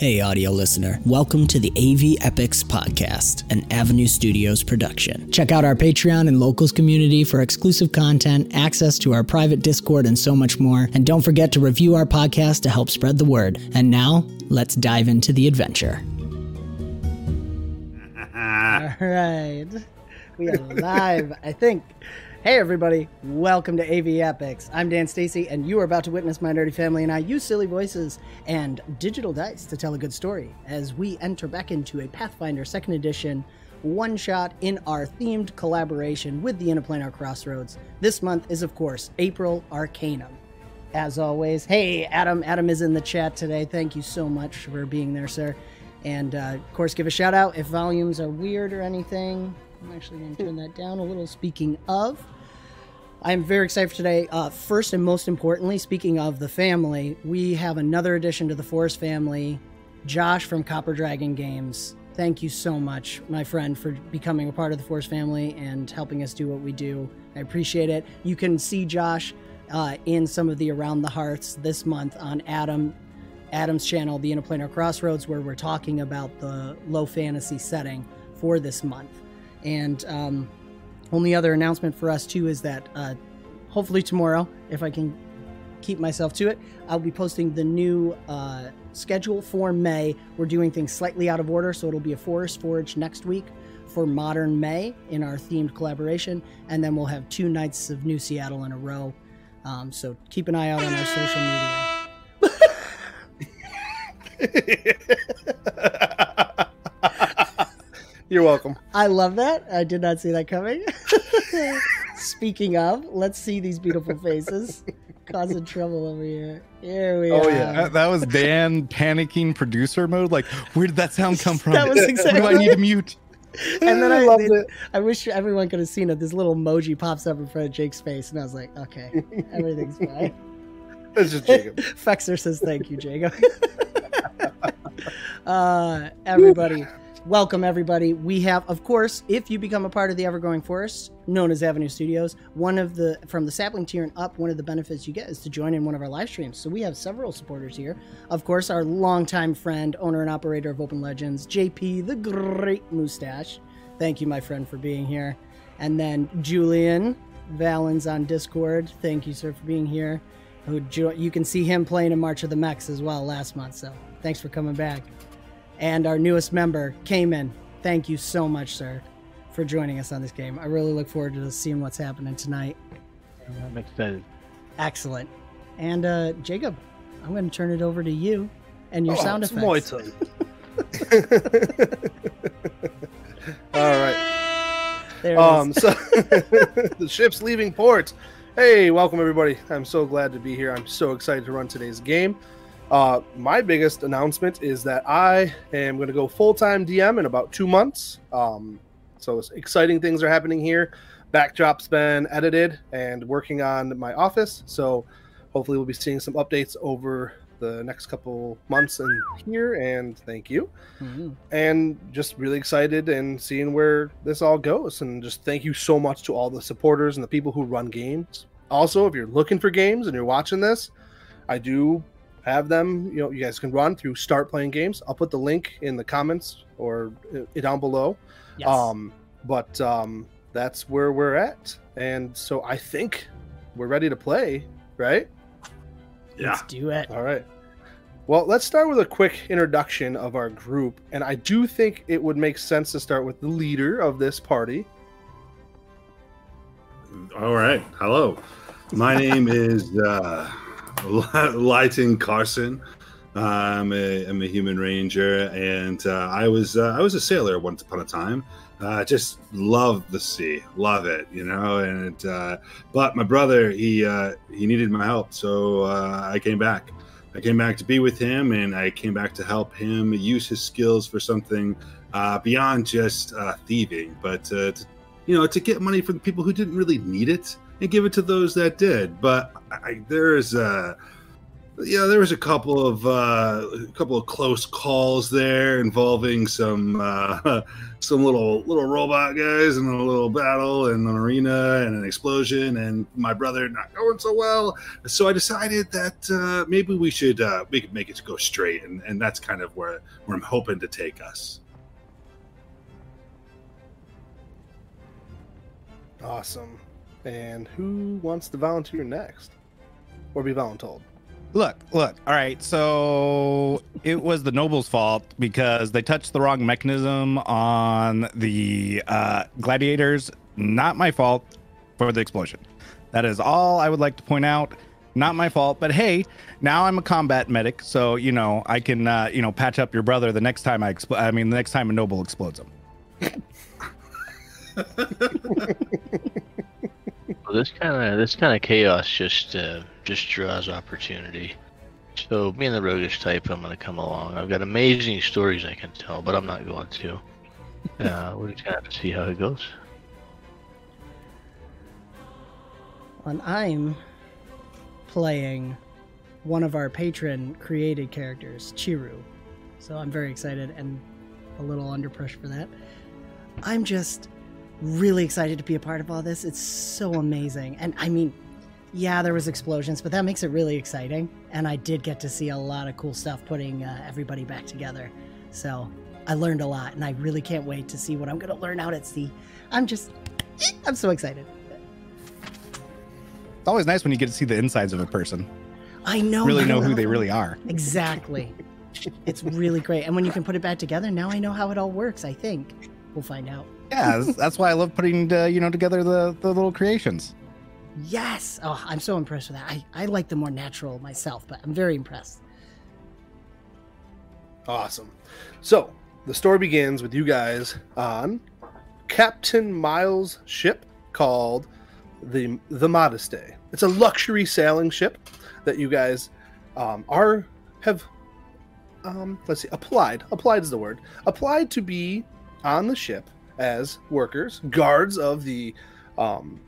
Hey, audio listener. Welcome to the AV Epochs Podcast, an Avenue Studios production. Check out our Patreon and locals community for exclusive content, access to our private Discord, and so much more. And don't forget to review our podcast to help spread the word. And now, let's dive into the adventure. All right. We are live, I think. Hey, everybody. Welcome to AV Epochs. I'm Dan Stacy, and you are about to witness my nerdy family and I use silly voices and digital dice to tell a good story as we enter back into a Pathfinder 2nd Edition one shot in our themed collaboration with the Inn of Planar Crossroads. This month is, of course, April Arcanum. As always, hey, Adam. Adam is in the chat today. Thank you so much for being there, sir. And uh, of course, give a shout out if volumes are weird or anything. I'm actually going to turn that down a little. Speaking of, I'm very excited for today. Uh, first and most importantly, speaking of the family, we have another addition to the Forest family, Josh from Copper Dragon Games. Thank you so much, my friend, for becoming a part of the Forest family and helping us do what we do. I appreciate it. You can see Josh uh, in some of the Around the Hearths this month on Adam Adam's channel, the Inn of Planar Crossroads, where we're talking about the low fantasy setting for this month. And um, only other announcement for us too is that uh, hopefully tomorrow, if I can keep myself to it, I'll be posting the new uh, schedule for May. We're doing things slightly out of order, so it'll be a Forest Forge next week for Modern May in our themed collaboration, and then we'll have two nights of New Seattle in a row. Um, so keep an eye out on our social media. You're welcome. I love that. I did not see that coming. Speaking of, let's see these beautiful faces. Causing trouble over here. Here we Oh, are. yeah. That, that was Dan panicking producer mode. Like, where did that sound come from? That was Who exactly- do I need to mute? And then I, loved it- it. I wish everyone could have seen it. This little emoji pops up in front of Jake's face, and I was like, okay, everything's fine. It's just Jacob. Fexer says thank you, Jacob. uh, everybody, welcome everybody. We have, of course, if you become a part of the Evergrowing Forest, known as Avenue Studios, one of the from the sapling tier and up, one of the benefits you get is to join in one of our live streams. So we have several supporters here. Of course, our longtime friend, owner and operator of Open Legends, JP the Great Mustache. Thank you, my friend, for being here. And then Julian Valens on Discord. Thank you, sir, for being here who you can see him playing in March of the Mechs as well last month. So thanks for coming back. And our newest member, Cayman. Thank you so much, sir, for joining us on this game. I really look forward to seeing what's happening tonight. I'm excited. Excellent. And uh, Jacob, I'm going to turn it over to you and your Oh, sound it's effects. my All right. There Um. So the ship's leaving port. Hey, welcome everybody. I'm so glad to be here. I'm so excited to run today's game. Uh, my biggest announcement is that I am going to go full time DM in about two months. Um, so exciting things are happening here. Backdrop's been edited and working on my office. So hopefully we'll be seeing some updates over the next couple months and here. And thank you Mhm. and just really excited and seeing where this all goes and just thank you so much to all the supporters and the people who run games also if you're looking for games and you're watching this i do have them you know you guys can run through start playing games i'll put the link in the comments or uh, down below Yes. um but um that's where we're at and so i think we're ready to play right Let's do it. all right. Well, let's start with a quick introduction of our group. And I do think it would make sense to start with the leader of this party. All right. Hello. My name is uh, Lighton Carson. I'm a, I'm a human ranger, and uh, I was uh, I was a sailor once upon a time. Uh, just love the sea, love it, you know. And uh, but my brother, he uh, he needed my help, so uh, I came back. I came back to be with him, and I came back to help him use his skills for something uh, beyond just uh, thieving, but uh, to you know, to get money from the people who didn't really need it and give it to those that did. But I, there's a yeah, there was a couple of uh, a couple of close calls there involving some uh, some little little robot guys and a little battle in an arena and an explosion, and my brother not going so well. So I decided that uh, maybe we should uh, make it make it go straight, and, and that's kind of where where I'm hoping to take us. Awesome. And who wants to volunteer next? Or be voluntold? Look, look. All right. So it was the nobles' fault because they touched the wrong mechanism on the uh, gladiators. Not my fault for the explosion. That is all I would like to point out. Not my fault. But hey, now I'm a combat medic, so you know I can uh, you know patch up your brother the next time I expl- I mean the next time a noble explodes him. Well, this kind of this kind of chaos just uh, just draws opportunity. So being the roguish type, I'm gonna come along. I've got amazing stories I can tell, but I'm not going to. Uh, we're just gonna have to see how it goes. And I'm playing one of our patron created characters, Chiru. So I'm very excited and a little under pressure for that. I'm just really excited to be a part of all this. It's so amazing. And I mean, yeah, there was explosions, but that makes it really exciting. And I did get to see a lot of cool stuff putting uh, everybody back together. So I learned a lot, and I really can't wait to see what I'm going to learn out at sea. I'm just, I'm so excited. It's always nice when you get to see the insides of a person. I know. Really I know who they really are. Exactly. it's really great. And when you can put it back together, now I know how it all works. I think we'll find out. Yeah, that's- that's why I love putting uh, you know together the the little creations. Yes. Oh, I'm so impressed with that. I, I like the more natural myself, but I'm very impressed. Awesome. So the story begins with you guys on Captain Miles' ship called the the Modeste. It's a luxury sailing ship that you guys um, are have um, let's see applied applied is the word applied to be on the ship as workers guards of the um,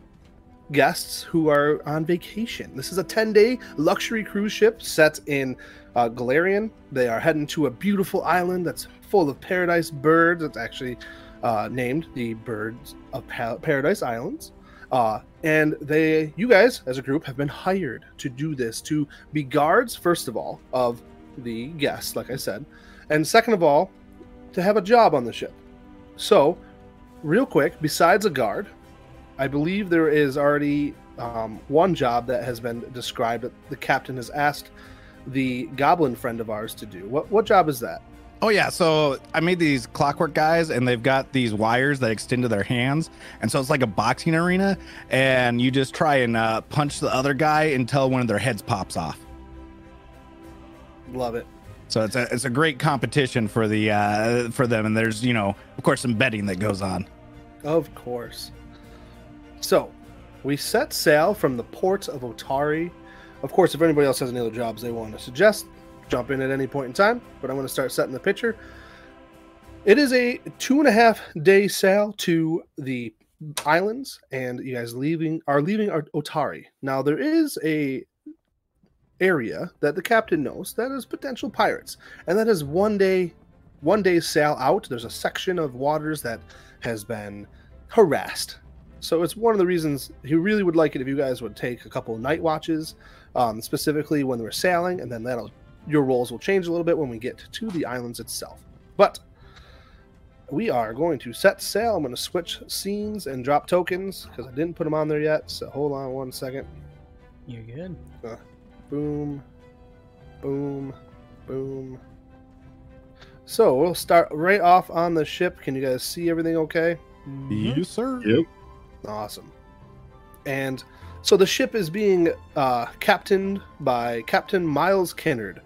guests who are on vacation. This is a 10 day luxury cruise ship set in uh, Golarion. They are heading to a beautiful island that's full of paradise birds. It's actually uh, named the Birds of pa- Paradise Islands. Uh, and they, you guys, as a group, have been hired to do this to be guards, first of all, of the guests, like I said, and second of all, to have a job on the ship. So, real quick, besides a guard, I believe there is already um, one job that has been described that the captain has asked the goblin friend of ours to do. What what job is that? Oh yeah, so I made these clockwork guys, and they've got these wires that extend to their hands, and so it's like a boxing arena, and you just try and uh, punch the other guy until one of their heads pops off. Love it. So it's a it's a great competition for the uh, for them, and there's you know of course some betting that goes on. Of course. So, we set sail from the port of Otari. Of course, if anybody else has any other jobs they want to suggest, jump in at any point in time. But I'm going to start setting the picture. It is a two and a half day sail to the islands, and you guys leaving are leaving Ar- Otari. Now there is a area that the captain knows that is potential pirates, and that is one day, one day sail out. There's a section of waters that has been harassed. So it's one of the reasons he really would like it if you guys would take a couple of night watches, um, specifically when we're sailing, and then that'll your roles will change a little bit when we get to the islands itself. But we are going to set sail. I'm going to switch scenes and drop tokens because I didn't put them on there yet. So hold on one second. You're good. Boom, boom, boom. So we'll start right off on the ship. Can you guys see everything okay? Yes, sir. Yep. Awesome. And so the ship is being uh, captained by Captain Miles Kennard.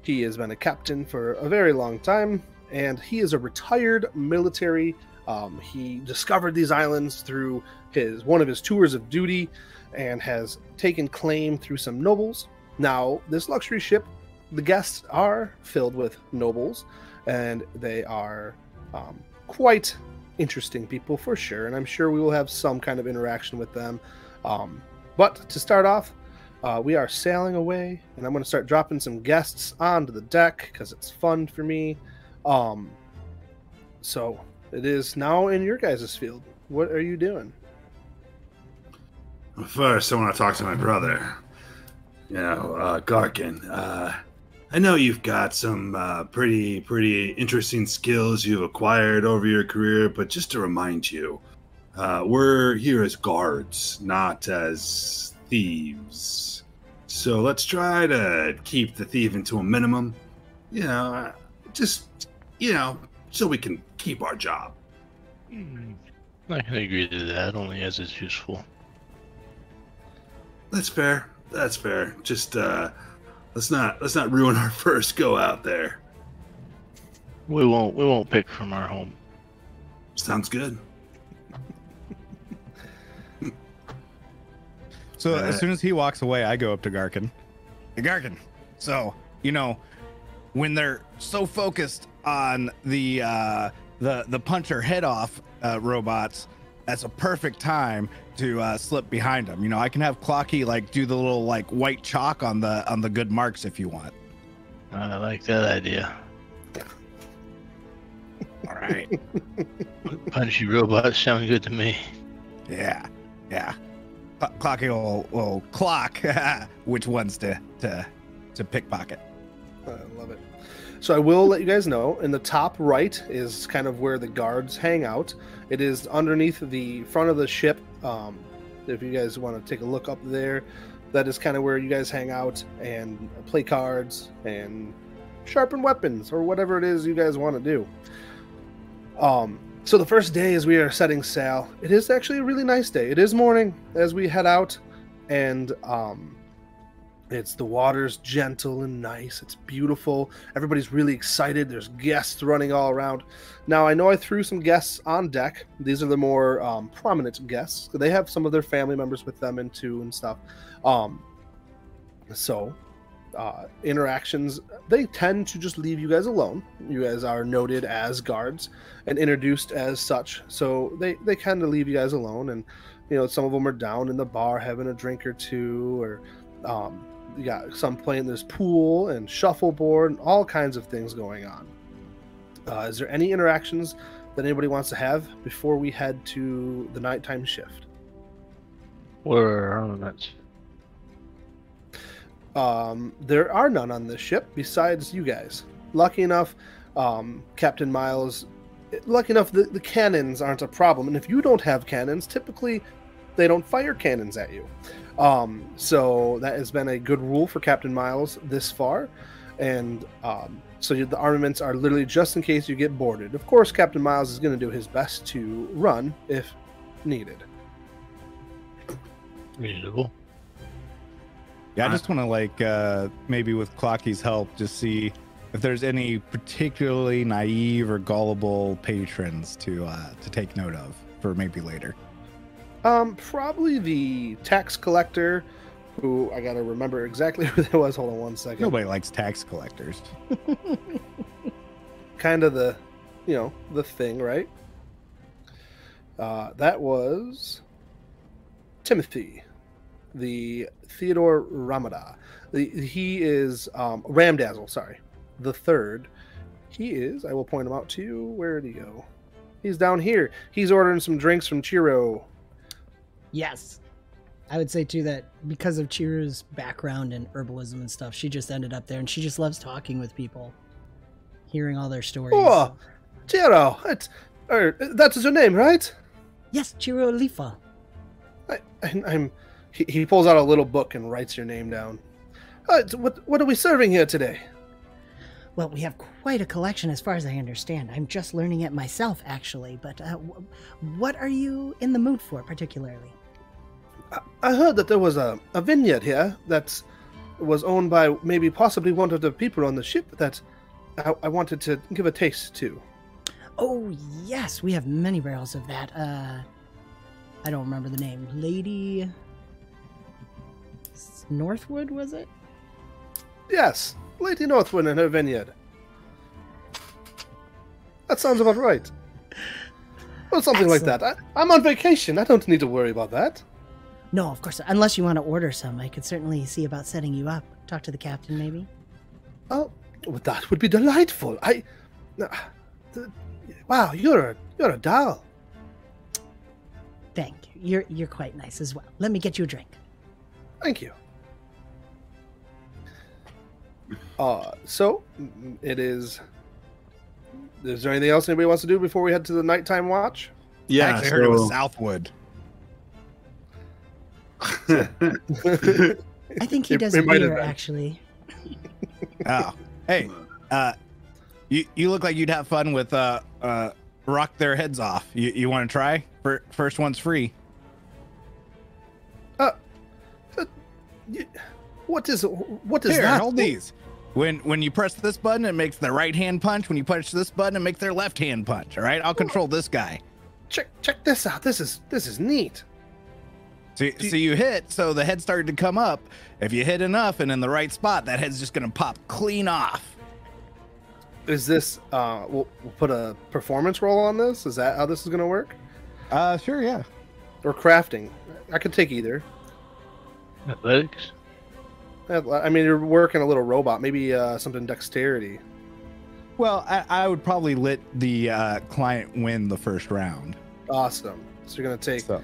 He has been a captain for a very long time, and he is a retired military. Um, he discovered these islands through his one of his tours of duty, and has taken claim through some nobles. Now, this luxury ship, the guests are filled with nobles, and they are um, quite interesting people for sure, and I'm sure we will have some kind of interaction with them. Um, but to start off, uh, we are sailing away, and I'm going to start dropping some guests onto the deck because it's fun for me. Um, so it is now in your guys' field. What are you doing? First, I want to talk to my brother. You know, uh, Garkin. Uh, I know you've got some uh, pretty, pretty interesting skills you've acquired over your career, but just to remind you, uh, we're here as guards, not as thieves. So let's try to keep the thieving to a minimum. You know, uh, just, you know, so we can keep our job. I can agree to that, only as it's useful. That's fair. That's fair. Just uh let's not let's not ruin our first go out there. We won't we won't pick from our home. Sounds good. So Uh, as soon as he walks away, I go up to Garkin. Hey, Garkin. So you know, when they're so focused on the uh, the the punch her head off uh, robots, that's a perfect time to uh, slip behind them. You know, I can have Clocky like do the little like white chalk on the on the good marks if you want. I like that idea. All right. Punchy robots sound good to me. yeah. Yeah. Cl- Clocky will will clock which ones to to to pickpocket. I love it. So I will let you guys know. In the top right is kind of where the guards hang out. It is underneath the front of the ship. Um, if you guys want to take a look up there, that is kind of where you guys hang out and play cards and sharpen weapons or whatever it is you guys want to do. Um, so the first day as we are setting sail, it is actually a really nice day. It is morning as we head out, and um, it's the water's gentle and nice. It's beautiful. Everybody's really excited. There's guests running all around. Now, I know I threw some guests on deck. These are the more um, prominent guests. They have some of their family members with them in too and stuff. Um, so, uh, interactions, they tend to just leave you guys alone. You guys are noted as guards and introduced as such. So they, they kind of leave you guys alone. And, you know, some of them are down in the bar having a drink or two or um, you got some playing this pool and shuffleboard and all kinds of things going on. Uh, is there any interactions that anybody wants to have before we head to the nighttime shift? What are our ornaments? Um, there are none on this ship besides you guys. Lucky enough, um, Captain Miles. Lucky enough, the, the cannons aren't a problem, and if you don't have cannons, typically they don't fire cannons at you. Um, so that has been a good rule for Captain Miles this far, and um, so the armaments are literally just in case you get boarded. Of course, Captain Miles is going to do his best to run if needed. Reasonable. Yeah, I Uh, just want to like uh maybe with Clocky's help, just see if there's any particularly naive or gullible patrons to uh to take note of for maybe later. Um, probably the tax collector, who I gotta remember exactly who that was. Hold on one second. Nobody likes tax collectors. kind of the, you know, the thing, right? Uh, that was Timothy, the Theodore Ramada. The, he is um, Ramdazzle, sorry, the third. He is. I will point him out to you. Where did he go? He's down here. He's ordering some drinks from Chiro. Yes. I would say too that because of Chiru's background in herbalism and stuff, she just ended up there and she just loves talking with people, hearing all their stories. Oh, Chiru, that's, er, that's your name, right? Yes, Chiru Alifa. I, I'm. He, he pulls out a little book and writes your name down. Uh, what what are we serving here today? Well, we have quite a collection as far as I understand. I'm just learning it myself, actually. But uh, w- what are you in the mood for, particularly? I, heard that there was a, a vineyard here that was owned by maybe possibly one of the people on the ship that I, I wanted to give a taste to. Oh, yes, we have many barrels of that. Uh, I don't remember the name. Lady Northwood, was it? Yes, Lady Northwood and her vineyard. That sounds about right. Well, something like that. I, I'm on vacation. I don't need to worry about that. No, of course. Unless you want to order some, I could certainly see about setting you up. Talk to the captain, maybe. Oh, well, that would be delightful. I, uh, th- wow, you're a you're a doll. Thank you. You're you're quite nice as well. Let me get you a drink. Thank you. Uh, so mm, it is. Is there anything else anybody wants to do before we head to the nighttime watch? I Yeah, actually heard it was Southwood. I think he It- does it might beer, actually. Oh, hey, uh, you you look like you'd have fun with uh uh rock their heads off. You you want to try? First one's free. Uh, You- What is what is Here, that? hold these. When when you press this button, it makes their right hand punch. When you push this button, it makes their left hand punch. All right, I'll control this guy. Check check this out. This is this is neat. So, so you hit, so the head started to come up. If you hit enough and in the right spot, that head's just gonna pop clean off. Is this uh we'll, we'll put a performance roll on this? Is that how this is gonna work? Uh, sure, yeah. Or crafting? I could take either. Athletics. I mean, you're working a little robot. Maybe uh, something dexterity. Well, I, I would probably let the uh, client win the first round. Awesome. So you're gonna take. So,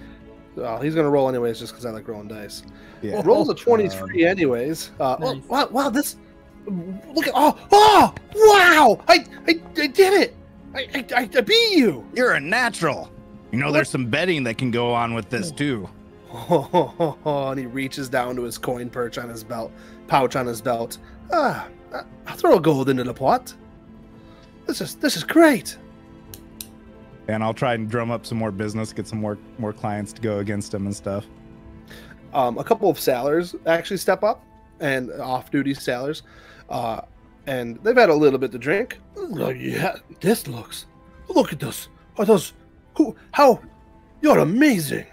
Uh, he's gonna roll anyways, just because I like rolling dice. yeah. Rolls a twenty-three anyways. Uh, oh, wow, wow, this. Look at oh oh wow! I I, I did it! I, I I I beat you! You're a natural. You know, there's some betting that can go on with this too. Oh, and he reaches down to his coin perch on his belt, pouch on his belt. Ah, I'll throw a gold into the pot. This is this is great. And I'll try and drum up some more business, get some more more clients to go against him and stuff. Um, a couple of sailors actually step up, and off-duty sailors, uh, and they've had a little bit to drink. Oh, yeah, this looks. Look at this. Are those? Who? How? You're amazing.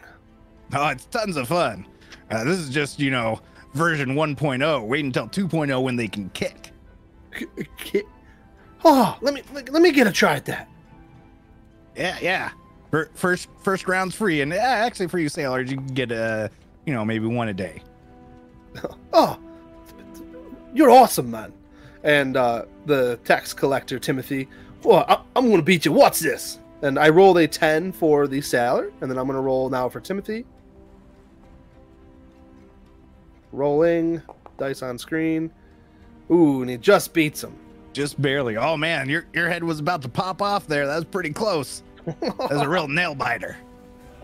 Oh, it's tons of fun. Uh, this is just, you know, version 1.0. Wait until 2.0 when they can kick. K- ki- Oh, let me let, let me get a try at that. Yeah, yeah. First first round's free, and uh, actually for you sailors, you can get a you know, maybe one a day. Oh, you're awesome, man. And uh, the tax collector Timothy, well, I, I'm going to beat you. What's this? And I roll a ten for the sailor, and then I'm going to roll now for Timothy. Rolling dice on screen. Ooh, and he just beats him. Just barely. Oh man, your your head was about to pop off there. That was pretty close. That was a real nail biter.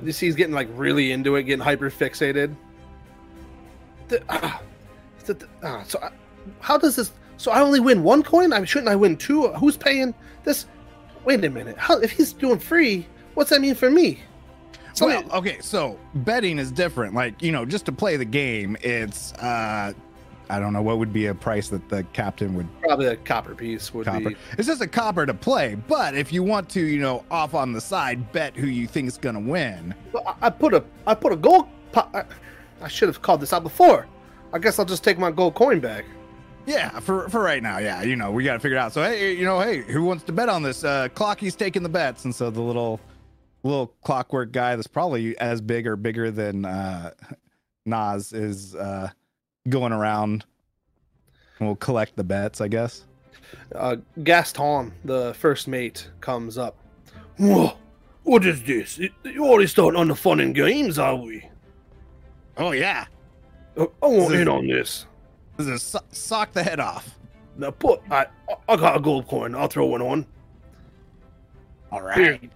You see, he's getting like really into it, getting hyper fixated. The, ah, the- ah, so, I, how does this? So I only win one coin? I shouldn't I win two? Who's paying this? Wait a minute. How if he's doing free? What's that mean for me? So well, okay, so betting is different. Like, you know, just to play the game, it's uh I don't know what would be a price that the captain would probably a copper piece would copper. be. It's just a copper to play, but if you want to, you know, off on the side bet who you think is gonna win. Well, I, I put a I put a gold. Po- I, I should have called this out before. I guess I'll just take my gold coin back. Yeah, for for right now, yeah, you know, we got to figure it out. So hey, you know, hey, who wants to bet on this? Uh Clocky's taking the bets, and so the little little clockwork guy that's probably as big or bigger than uh Nas is uh going around. and We'll collect the bets, I guess. Uh, Gaston, the first mate, comes up. Whoa, what is this? You already starting on the fun and games, are we? Oh yeah, Uh, I want This is- in on this. this is so- sock the head off. Now put I I got a gold coin. I'll throw one on. All right.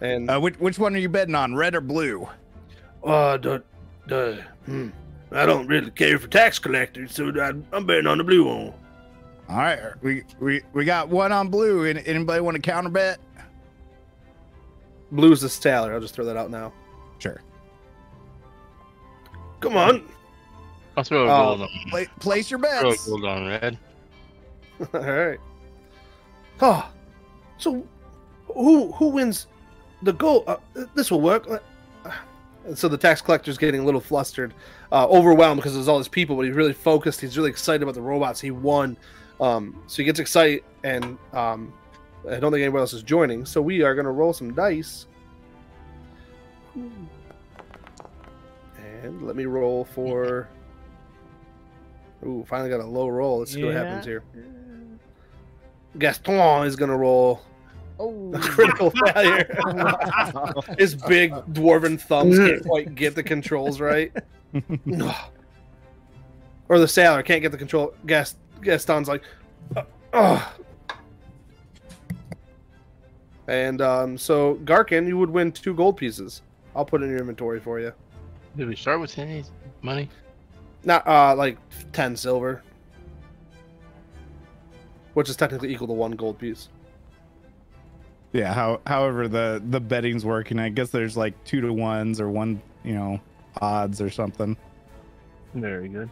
And Uh, which which one are you betting on, red or blue? uh the the hmm, I don't really care for tax collectors, so I, I'm betting on the blue one. All right, we we we got one on blue. Any- Anybody want to counter bet? Blue's the sailor. I'll just throw that out now. Sure. Come on. I'll throw a gold on. Pla place your bets. Throw a gold on red. All right. Oh, so who who wins the goal? Uh, this will work. And so the tax collector's getting a little flustered, uh, overwhelmed because there's all these people, but he's really focused. He's really excited about the robots. He won, um, so he gets excited, and um, I don't think anybody else is joining. So we are going to roll some dice. And let me roll for. Ooh, finally got a low roll. Let's see what happens here. Gaston is gonna roll Oh, a critical failure. His big dwarven thumbs can't quite get the controls right. or the sailor can't get the control. Gast- Gaston's like, oh. And um, so Garkin, you would win two gold pieces. I'll put it in your inventory for you. Did we start with any money? Not uh, like ten silver, which is technically equal to one gold piece. Yeah, how however the the betting's working, I guess there's like two to ones or one, you know, odds or something. Very good.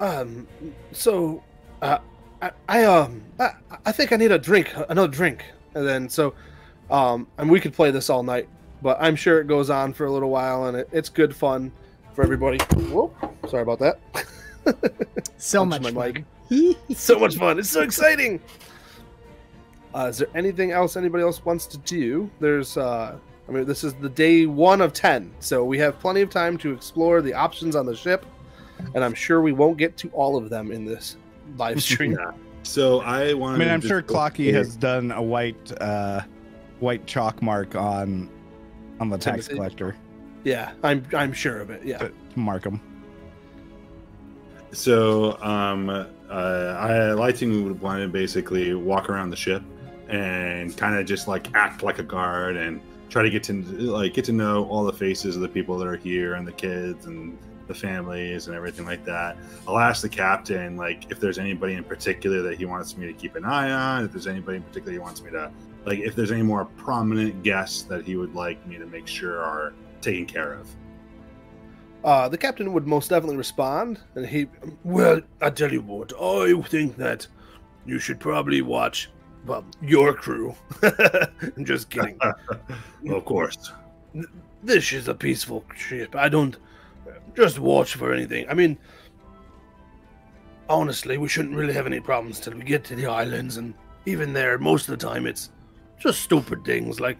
Um, so, uh, I, I um, I, I think I need a drink, another drink, and then so, um, and we could play this all night, but I'm sure it goes on for a little while, and it, it's good fun for everybody. Whoa, sorry about that. so much my fun. so much fun! It's so exciting. Uh, is there anything else anybody else wants to do? There's, uh, I mean, this is the day one of ten, so we have plenty of time to explore the options on the ship, and I'm sure we won't get to all of them in this live stream. So I want I mean, I'm sure Clocky has done a white uh white chalk mark on on the tax Timothy? collector Yeah, I'm I'm sure of it. Yeah. to, to mark him. So, um, uh, I Lighting would want to basically walk around the ship and kind of just like act like a guard and try to get to like get to know all the faces of the people that are here and the kids and the families and everything like that. I'll ask the captain like if there's anybody in particular that he wants me to keep an eye on, if there's anybody in particular he wants me to like if there's any more prominent guests that he would like me to make sure are taken care of. Uh, the captain would most definitely respond, and he. Well, I tell you what, I think that you should probably watch, well, your crew. I'm just kidding. of course. this is a peaceful ship. I don't just watch for anything. I mean, honestly, we shouldn't really have any problems till we get to the islands, and even there, most of the time, it's just stupid things like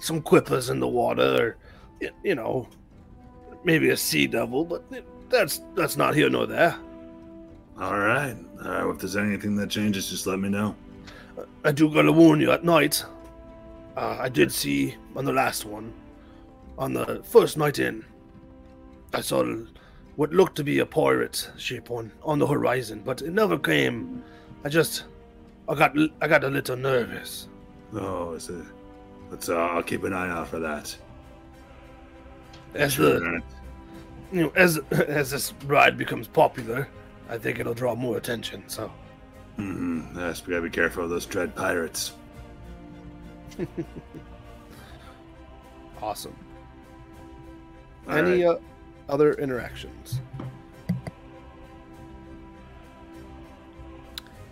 some quippers in the water, or you know, maybe a sea devil. But that's that's not here nor there. All right. Uh, if there's anything that changes, just let me know. I do gotta warn you at night. Uh, I did see on the last one, on the first night in, I saw what looked to be a pirate ship on on the horizon, but it never came. I just, I got I got a little nervous. Oh, is it? Let's. Uh, I'll keep an eye out for that. As Sure. the you know as as this ride becomes popular, I think it'll draw more attention. So Mm-hmm. Yes, we gotta be careful of those dread pirates. awesome. All Any right. uh, other interactions?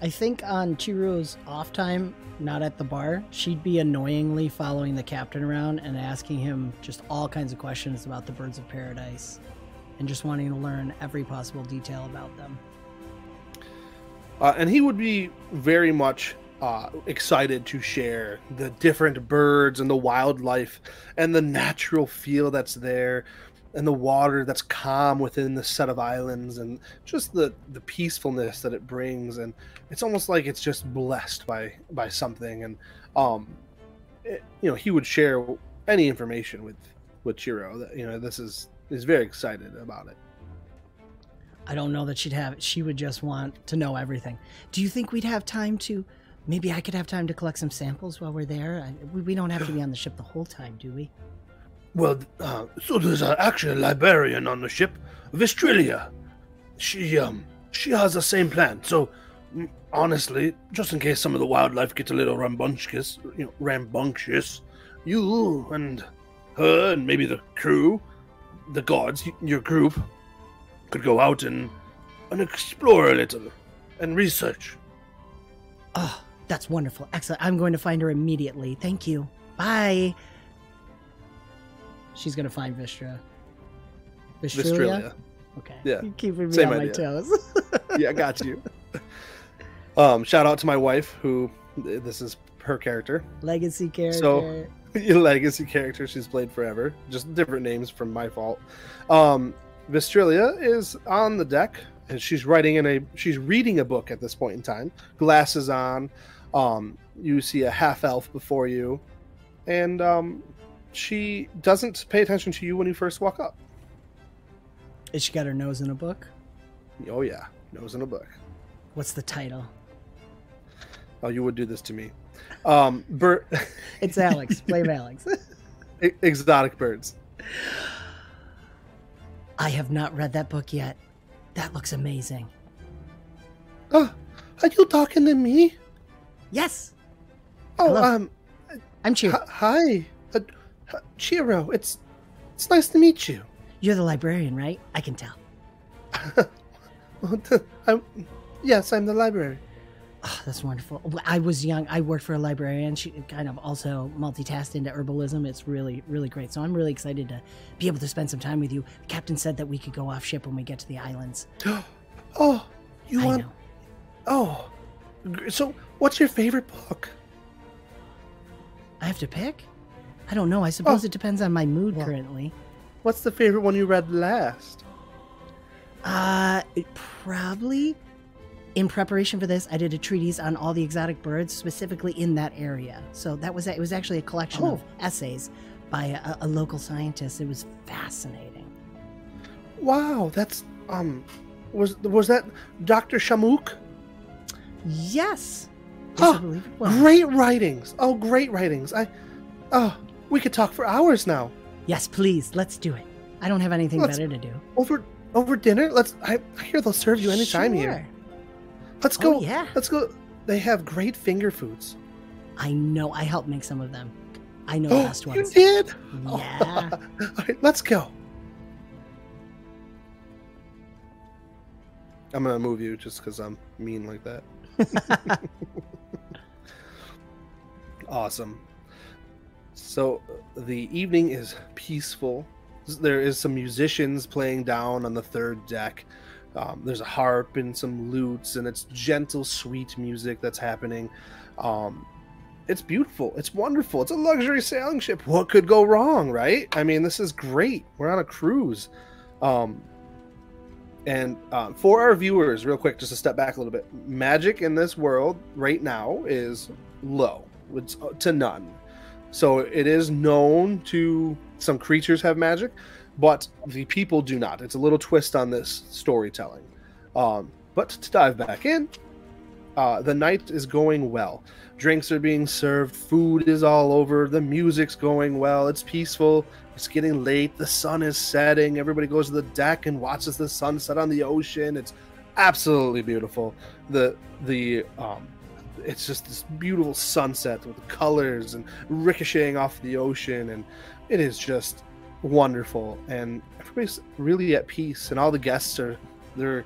I think on Chiro's off time, not at the bar, she'd be annoyingly following the captain around and asking him just all kinds of questions about the birds of paradise and just wanting to learn every possible detail about them. Uh, and he would be very much uh, excited to share the different birds and the wildlife and the natural feel that's there and the water that's calm within the set of islands and just the, the peacefulness that it brings. And it's almost like it's just blessed by by something. And um it- you know he would share any information with with Chiro that you know this is is very excited about it I don't know that she'd have she would just want to know everything. Do you think we'd have time to maybe I could have time to collect some samples while we're there? I, we, we don't have to be on the ship the whole time, do we? Well, uh, so there's uh, actually a librarian on the ship, Vistrilia. She um she has the same plan. So mm, honestly, just in case some of the wildlife gets a little rambunctious, you know, rambunctious, you and her and maybe the crew, the guards, your group, could go out and and explore a little and research. Oh, that's wonderful. Excellent. I'm going to find her immediately. Thank you. Bye. She's going to find Vistra. Vistrilia. Okay. Yeah. You're keeping me Same on my idea. toes. yeah, I got you. um, shout out to my wife, who this is her character. Legacy character. So- legacy character she's played forever. Just different names from my fault. Um, Vistrilia is on the deck and she's writing in a she's reading a book at this point in time. Glasses on. Um, you see a half elf before you, and um, she doesn't pay attention to you when you first walk up. Has she got her nose in a book? Oh yeah, nose in a book. What's the title? Oh, you would do this to me. Um, Bert, It's Alex. Blame Alex. Exotic birds. I have not read that book yet. That looks amazing. Oh, are you talking to me? Yes, Oh, Hello. um, I'm Cheer. hi, hi, uh, Chiro. It's it's nice to meet you. You're the librarian, right? I can tell. I'm, yes, I'm the library. Oh, that's wonderful. I was young. I worked for a librarian. She kind of also multitasked into herbalism. It's really, really great. So I'm really excited to be able to spend some time with you. The captain said that we could go off ship when we get to the islands. Oh, you I want? know. Oh, so what's your favorite book? I have to pick? I don't know. I suppose Oh. it depends on my mood Well- currently. What's the favorite one you read last? Uh, it probably in preparation for this, I did a treatise on all the exotic birds, specifically in that area. So that was it was actually a collection of Oh. essays by a, a local scientist. It was fascinating. Wow, that's um, was was that Doctor Shamouk? Yes, Oh. Great writings. Oh, great writings. I, oh, we could talk for hours now. Yes, please, let's do it. I don't have anything Let's- better to do. Over over dinner. Let's. I, I hear they'll serve you anytime here. Sure. Let's Oh, go. yeah. Let's go. They have great finger foods. I know. I helped make some of them. I know the Oh, best you did. Yeah. All right, let's go. I'm gonna move you just because I'm mean like that. awesome. So uh, the evening is peaceful. There is some musicians playing down on the third deck. Um, there's a harp and some lutes, and it's gentle, sweet music that's happening. Um, it's beautiful. It's wonderful. It's a luxury sailing ship. What could go wrong, right? I mean, this is great. We're on a cruise. Um, and uh, for our viewers, real quick, just to step back a little bit, magic in this world right now is low. It's uh, to none. So it is known to some creatures have magic, but the people do not. It's a little twist on this storytelling. Um, but to dive back in, uh, the night is going well. Drinks are being served, food is all over, the music's going well, it's peaceful, it's getting late, the sun is setting, everybody goes to the deck and watches the sunset on the ocean. It's absolutely beautiful. The the um it's just this beautiful sunset with colors and ricocheting off the ocean and it is just wonderful and everybody's really at peace and all the guests are they're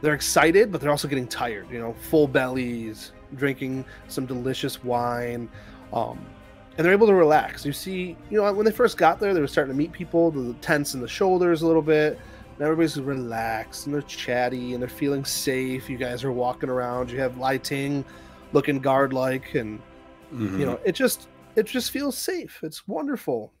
they're excited but they're also getting tired you know full bellies drinking some delicious wine um, and they're able to relax. You see you know when they first got there they were starting to meet people the tense in the shoulders a little bit and everybody's relaxed and they're chatty and they're feeling safe. You guys are walking around you have lighting looking guard like and Mhm. you know it just it just feels safe. It's wonderful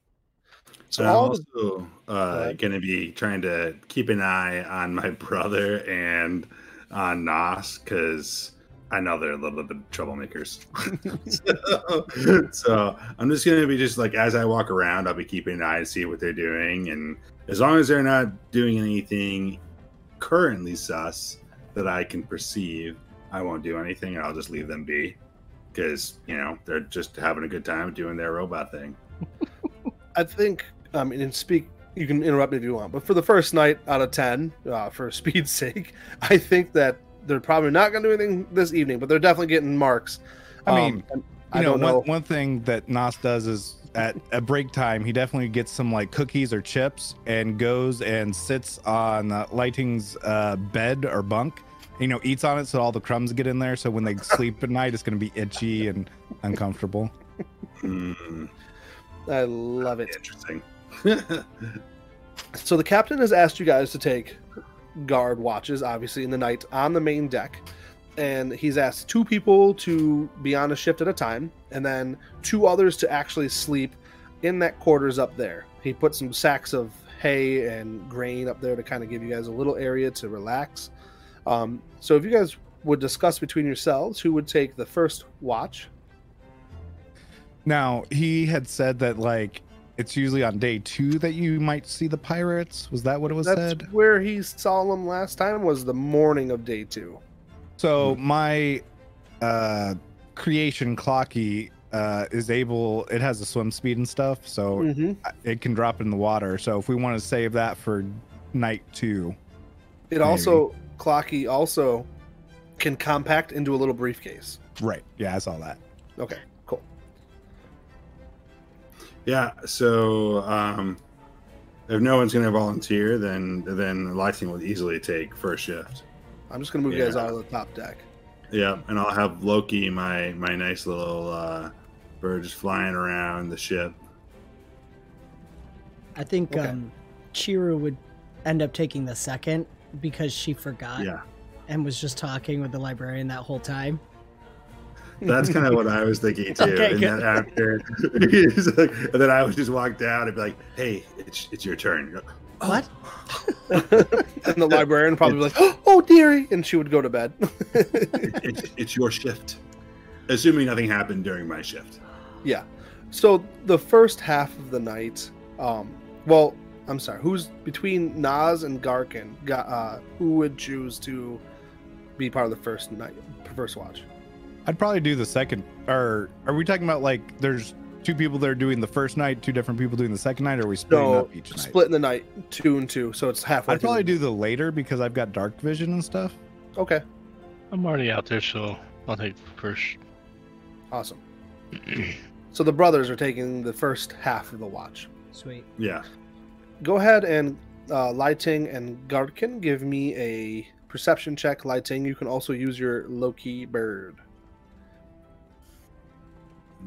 so I'm also uh, going to be trying to keep an eye on my brother and on Nos because I know they're a little bit troublemakers. so, so I'm just going to be just like as I walk around, I'll be keeping an eye to see what they're doing, and as long as they're not doing anything currently sus that I can perceive, I won't do anything, and I'll just leave them be because you know they're just having a good time doing their robot thing. I think I mean and speak you can interrupt me if you want but for the first night out of 10 uh, for speed's sake I think that they're probably not going to do anything this evening but they're definitely getting marks I mean, Um, You I know, don't know one, one thing that Nas does is at a break time, he definitely gets some like cookies or chips and goes and sits on uh, Lighting's uh, bed or bunk. You know, eats on it so all the crumbs get in there. So when they sleep at night, it's going to be itchy and uncomfortable. Hmm. I love it Interesting. So the captain has asked you guys to take guard watches, obviously, in the night on the main deck. and he's asked two people to be on a shift at a time, and then two others to actually sleep in that quarters up there. He put some sacks of hay and grain up there to kind of give you guys a little area to relax. Um, so if you guys would discuss between yourselves who would take the first watch. Now he had said that like it's usually on day two that you might see the pirates. Was that what it was That's said? where he saw them last time was the morning of day two. So my uh creation clocky uh is able it has a swim speed and stuff, so Mhm. it can drop in the water. So if we want to save that for night two. It also Clocky also can compact into a little briefcase. Right. Yeah, I saw that. Okay. Yeah. So um, if no one's going to volunteer, then then Lighting will easily take first shift. I'm just gonna move you guys Yeah. out of the top deck. Yeah, and I'll have Loki, my my nice little uh, bird, just flying around the ship. I think Okay. um, Chiro would end up taking the second because she forgot Yeah, and was just talking with the librarian that whole time. That's kind of what I was thinking too. Okay, and then after, he's like, and then I would just walk down and be like, "Hey, it's it's your turn." What? and the librarian would probably be like, "Oh, dearie," and she would go to bed. it's, it's your shift. Assuming nothing happened during my shift. yeah. So the first half of the night, um, well, I'm sorry, who's between Nas and Garkin? Ga- Uh, who would choose to be part of the first night, first watch? I'd probably do the second or are we talking about like there's two people that are doing the first night, two different people doing the second night, or are we splitting No, up each night? split in the night, two and two, so it's halfway. I'd probably do the later because I've got dark vision and stuff. Okay, I'm already out there, so I'll take first. awesome. So the brothers are taking the first half of the watch. Sweet. Yeah. Go ahead and uh, Lighting and Garkin give me a perception check. Lighting, you can also use your Loki bird.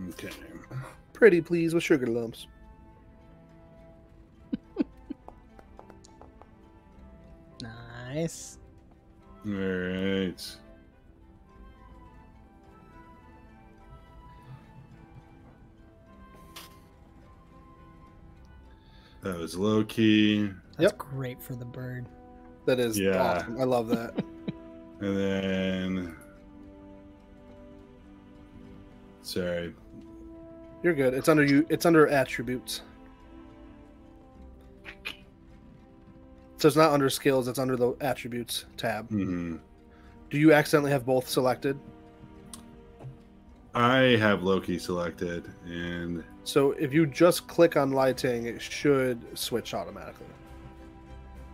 Okay. Pretty please with sugar lumps. Nice. All right. That was low key. That's Yep. great for the bird. That is Yeah. awesome. I love that. And then. Sorry. You're good. It's under you. It's under attributes. So it's not under skills. It's under the attributes tab. hmm Do you accidentally have both selected? I have Loki selected, and So if you just click on lighting, it should switch automatically.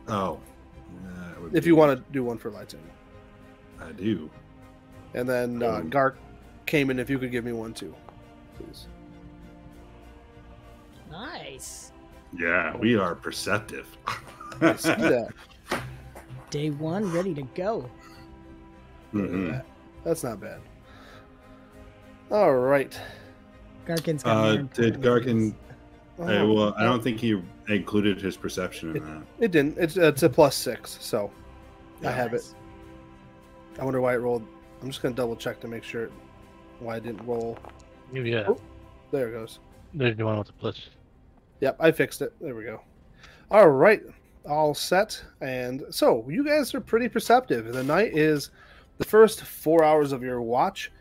oh, If be- you want to do one for lighting, I do. and then uh, Cool. Gark came in. If you could give me one too, please. Nice. Yeah, we are perceptive. I see that. Day one, ready to go. Mhm. That's not bad. All right. Garkin's got Uh, did Garkin? things. I, Oh, well, I don't think he included his perception in that. It didn't. It's it's a plus six, so I have it. I wonder why it rolled. I'm just gonna double check to make sure why it didn't roll. Yeah, Oh. There it goes. there's the one with the plus. Yep, I fixed it. There we go. All right, all set. And so you guys are pretty perceptive. The night is the first four hours of your watch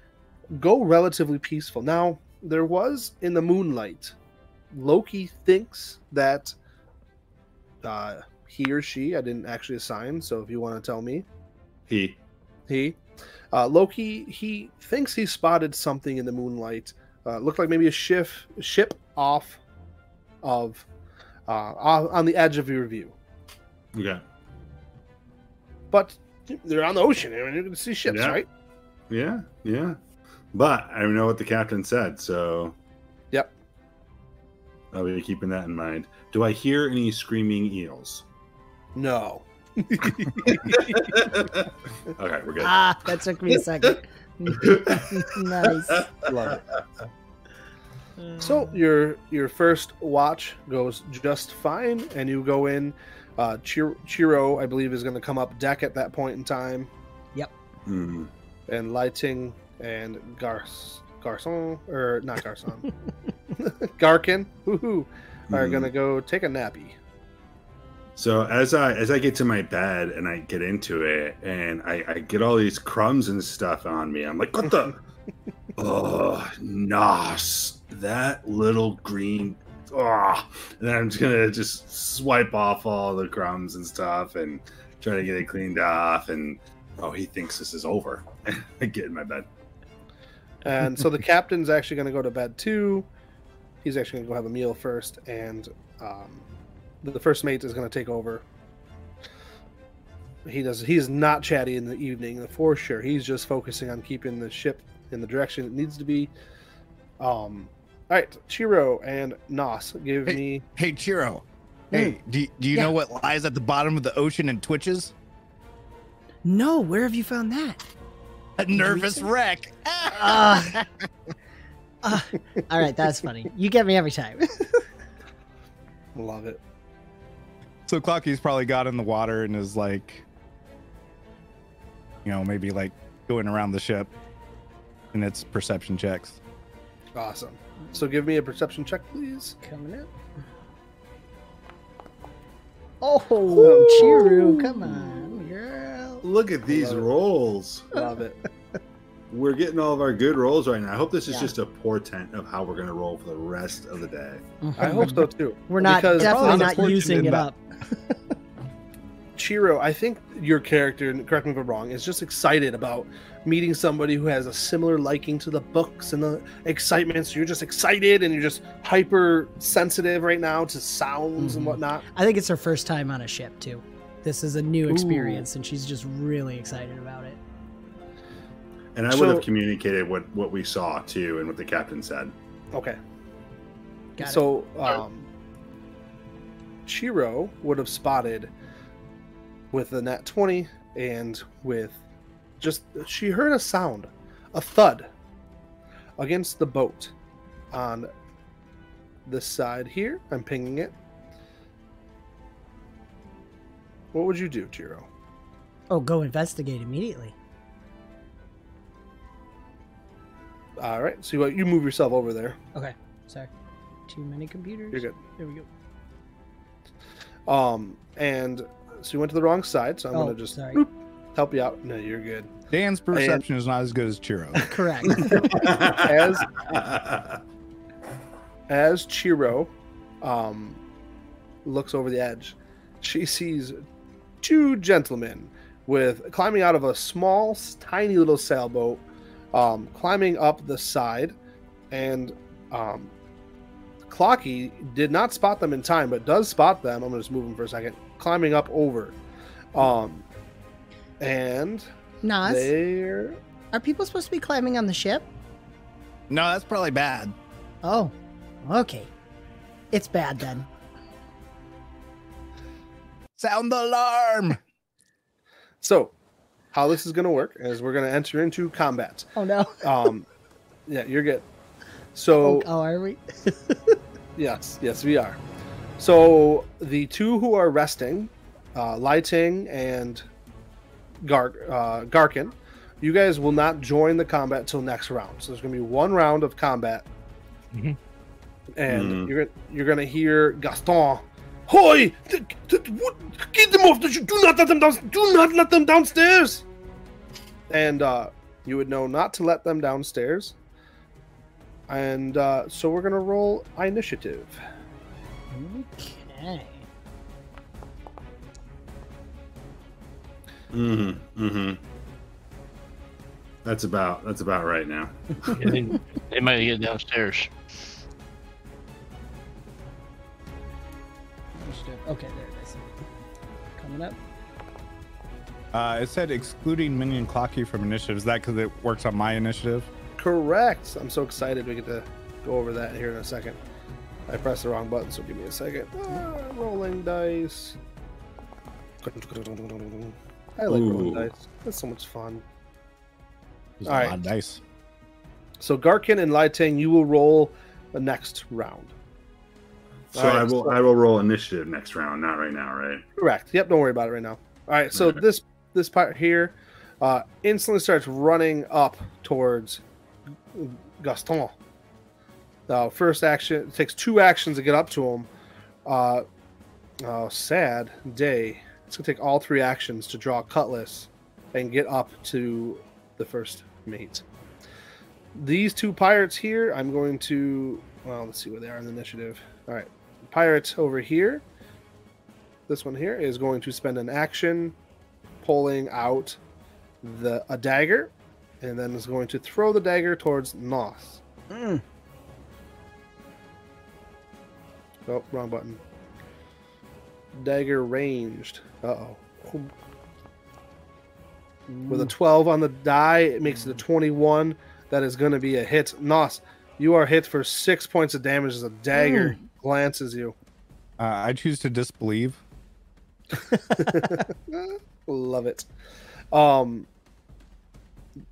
go relatively peaceful. Now there was in the moonlight. Loki thinks that uh, he or she, I didn't actually assign. So if you want to tell me, He. he uh, Loki he thinks he spotted something in the moonlight. Uh, looked like maybe a ship ship off of uh, on the edge of your view, Okay. but they're on the ocean. I mean, you can see ships, Yeah. right? Yeah. Yeah. But I know what the captain said, so Yep. I'll be keeping that in mind. Do I hear any screaming eels? No. okay, we're good. Ah, that took me a second. nice. Love it. So your your first watch goes just fine, and you go in. Uh, Chir- Chiro, I believe, is going to come up deck at that point in time. Hmm. and Lighting and Garce Garcon or not Garson, Garkin woohoo, are Mhm. gonna go take a nappy. So as I as I get to my bed and I get into it and I, I get all these crumbs and stuff on me, I'm like, what the? oh, nos, that little green. Oh, and then I'm just gonna just swipe off all the crumbs and stuff and try to get it cleaned off. And oh, he thinks this is over. I get in my bed. And so the captain's actually gonna go to bed too. He's actually gonna go have a meal first, and um, the first mate is gonna take over. He does. He's not chatty in the evening for sure. He's just focusing on keeping the ship in the direction it needs to be. Um, all right, Chiro and Nos, give Hey. me. Hey, Chiro. Hey, do, do you Yeah. know what lies at the bottom of the ocean and twitches? No, where have you found that? A nervous wreck. Uh, uh, all right, that's funny. You get me every time. Love it. So Clocky's probably got in the water and is like, you know, maybe like going around the ship, and it's perception checks. Awesome. So give me a perception check, please. Coming up. Oh, Chiro, come on, girl. Look at these Love it. rolls. Love it. We're getting all of our good rolls right now. I hope this is Yeah. just a portent of how we're going to roll for the rest of the day. I hope so too. We're not Because definitely Probably not using it up. Chiro, I think your character, and correct me if I'm wrong, is just excited about meeting somebody who has a similar liking to the books and the excitement. So you're just excited and you're just hyper sensitive right now to sounds Mhm. and whatnot. I think it's her first time on a ship too. This is a new Ooh. experience, and she's just really excited about it. And I would have communicated what, what we saw too and what the captain said. Okay. Got it. so, um, Chiro would have spotted with the nat 20 and with just, she heard a sound, a thud against the boat on this side here. I'm pinging it. What would you do, Chiro? Oh, go investigate immediately. All right. So you, you move yourself over there. Okay, sorry. Too many computers. You're good. There we go. Um, and so you went to the wrong side. So I'm Oh, gonna just sorry. boop, help you out. No, you're good. Dan's perception is not as good as Chiro. Correct. As as Chiro um, looks over the edge, she sees two gentlemen with climbing out of a small, tiny little sailboat, um, climbing up the side, and um, Clocky did not spot them in time, but does spot them. I'm gonna just move them for a second, climbing up over, um, and Nas, they're are people supposed to be climbing on the ship? no, that's probably bad. Oh, okay. It's bad then. Sound the alarm. So, how this is going to work is we're going to enter into combat. Oh no. Um, yeah, you're good. Oh, So, oh are we? yes, yes, we are. So, the two who are resting, uh, Lighting and Gar- uh, Garkin, you guys will not join the combat till next round. So, there's going to be one round of combat. Mhm. And Mhm. you're you're going to hear Gaston. Hoy! Th- th- Get them off! the sh- Do not let them down! Do not let them downstairs! And uh, you would know not to let them downstairs. And uh, so we're gonna roll initiative. Okay. mm-hmm. Mm-hmm. That's about that's about right now. Yeah, they, they might get downstairs. Okay, there it is. Coming up. Uh, it said excluding minion Clocky from initiative. Is that because it works on my initiative? Correct. I'm so excited we get to go over that here in a second. I pressed the wrong button, so give me a second. Ah, rolling dice. I like rolling dice. That's so much fun. There's All a right. lot of dice. So Garkin and Lighting, you will roll the next round. So right, I will so- I will roll initiative next round, not right now, right? Correct. Yep. Don't worry about it right now. All right. So Okay. this this part here, uh, instantly starts running up towards Gaston. Uh, first action it takes two actions to get up to him. Uh, oh, sad day. It's gonna take all three actions to draw a cutlass and get up to the first mate. These two pirates here, I'm going to. Well, let's see where they are in the initiative. All right, pirate over here. This one here is going to spend an action pulling out the a dagger, and then is going to throw the dagger towards Nos. Mm. Oh, wrong button. Dagger ranged. Uh oh. With a 12 on the die, it makes it a 21. That is going to be a hit. Nos, you are hit for six points of damage as a dagger glances you. Uh, I choose to disbelieve. Love it. Um,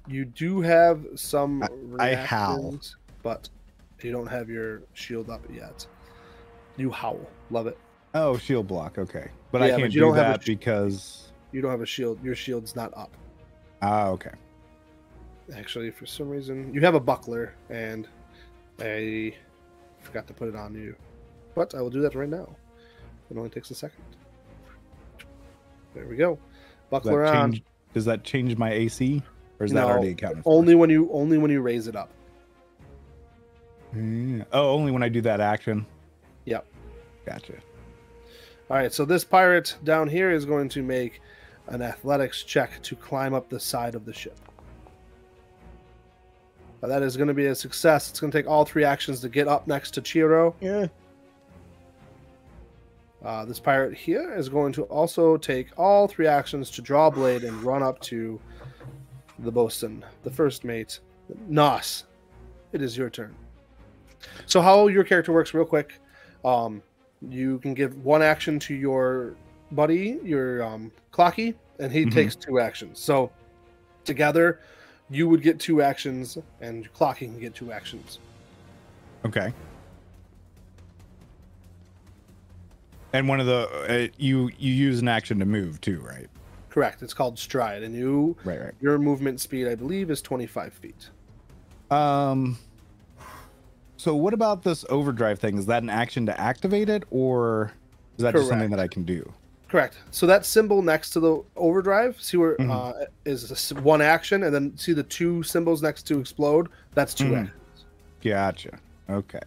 you do have some. I- I howl. but you don't have your shield up yet. You howl. Love it. Oh, shield block. Okay, but Yeah, I can't you do don't have a that sh- because. You don't have a shield. Your shield's not up. Ah, okay. Actually, for some reason, you have a buckler, and I forgot to put it on you. But I will do that right now. It only takes a second. There we go. Does Buckler that on. change? Does that change my AC, or is that already accounted for? Only when you only when you raise it up. Mm, Oh, only when I do that action. Yep. Gotcha. All right, so this pirate down here is going to make an athletics check to climb up the side of the ship. Now, that is going to be a success. It's going to take all three actions to get up next to Chiro. Yeah. Uh, this pirate here is going to also take all three actions to draw a blade and run up to the bosun, the first mate, Nos. It is your turn. So, how your character works, real quick. Um, you can give one action to your buddy, your um, Clocky, and he Mhm. takes two actions. So, together, you would get two actions, and Clocky can get two actions. Okay. And one of the uh, you you use an action to move too, right? Correct. It's called stride, and you Right, right. your movement speed, I believe, is twenty five feet. Um. So what about this overdrive thing? Is that an action to activate it, or is that just something that I can do? Correct. So that symbol next to the overdrive, see where Mhm. uh, is one action, and then see the two symbols next to explode. That's 2 Mhm. actions. Gotcha. Okay.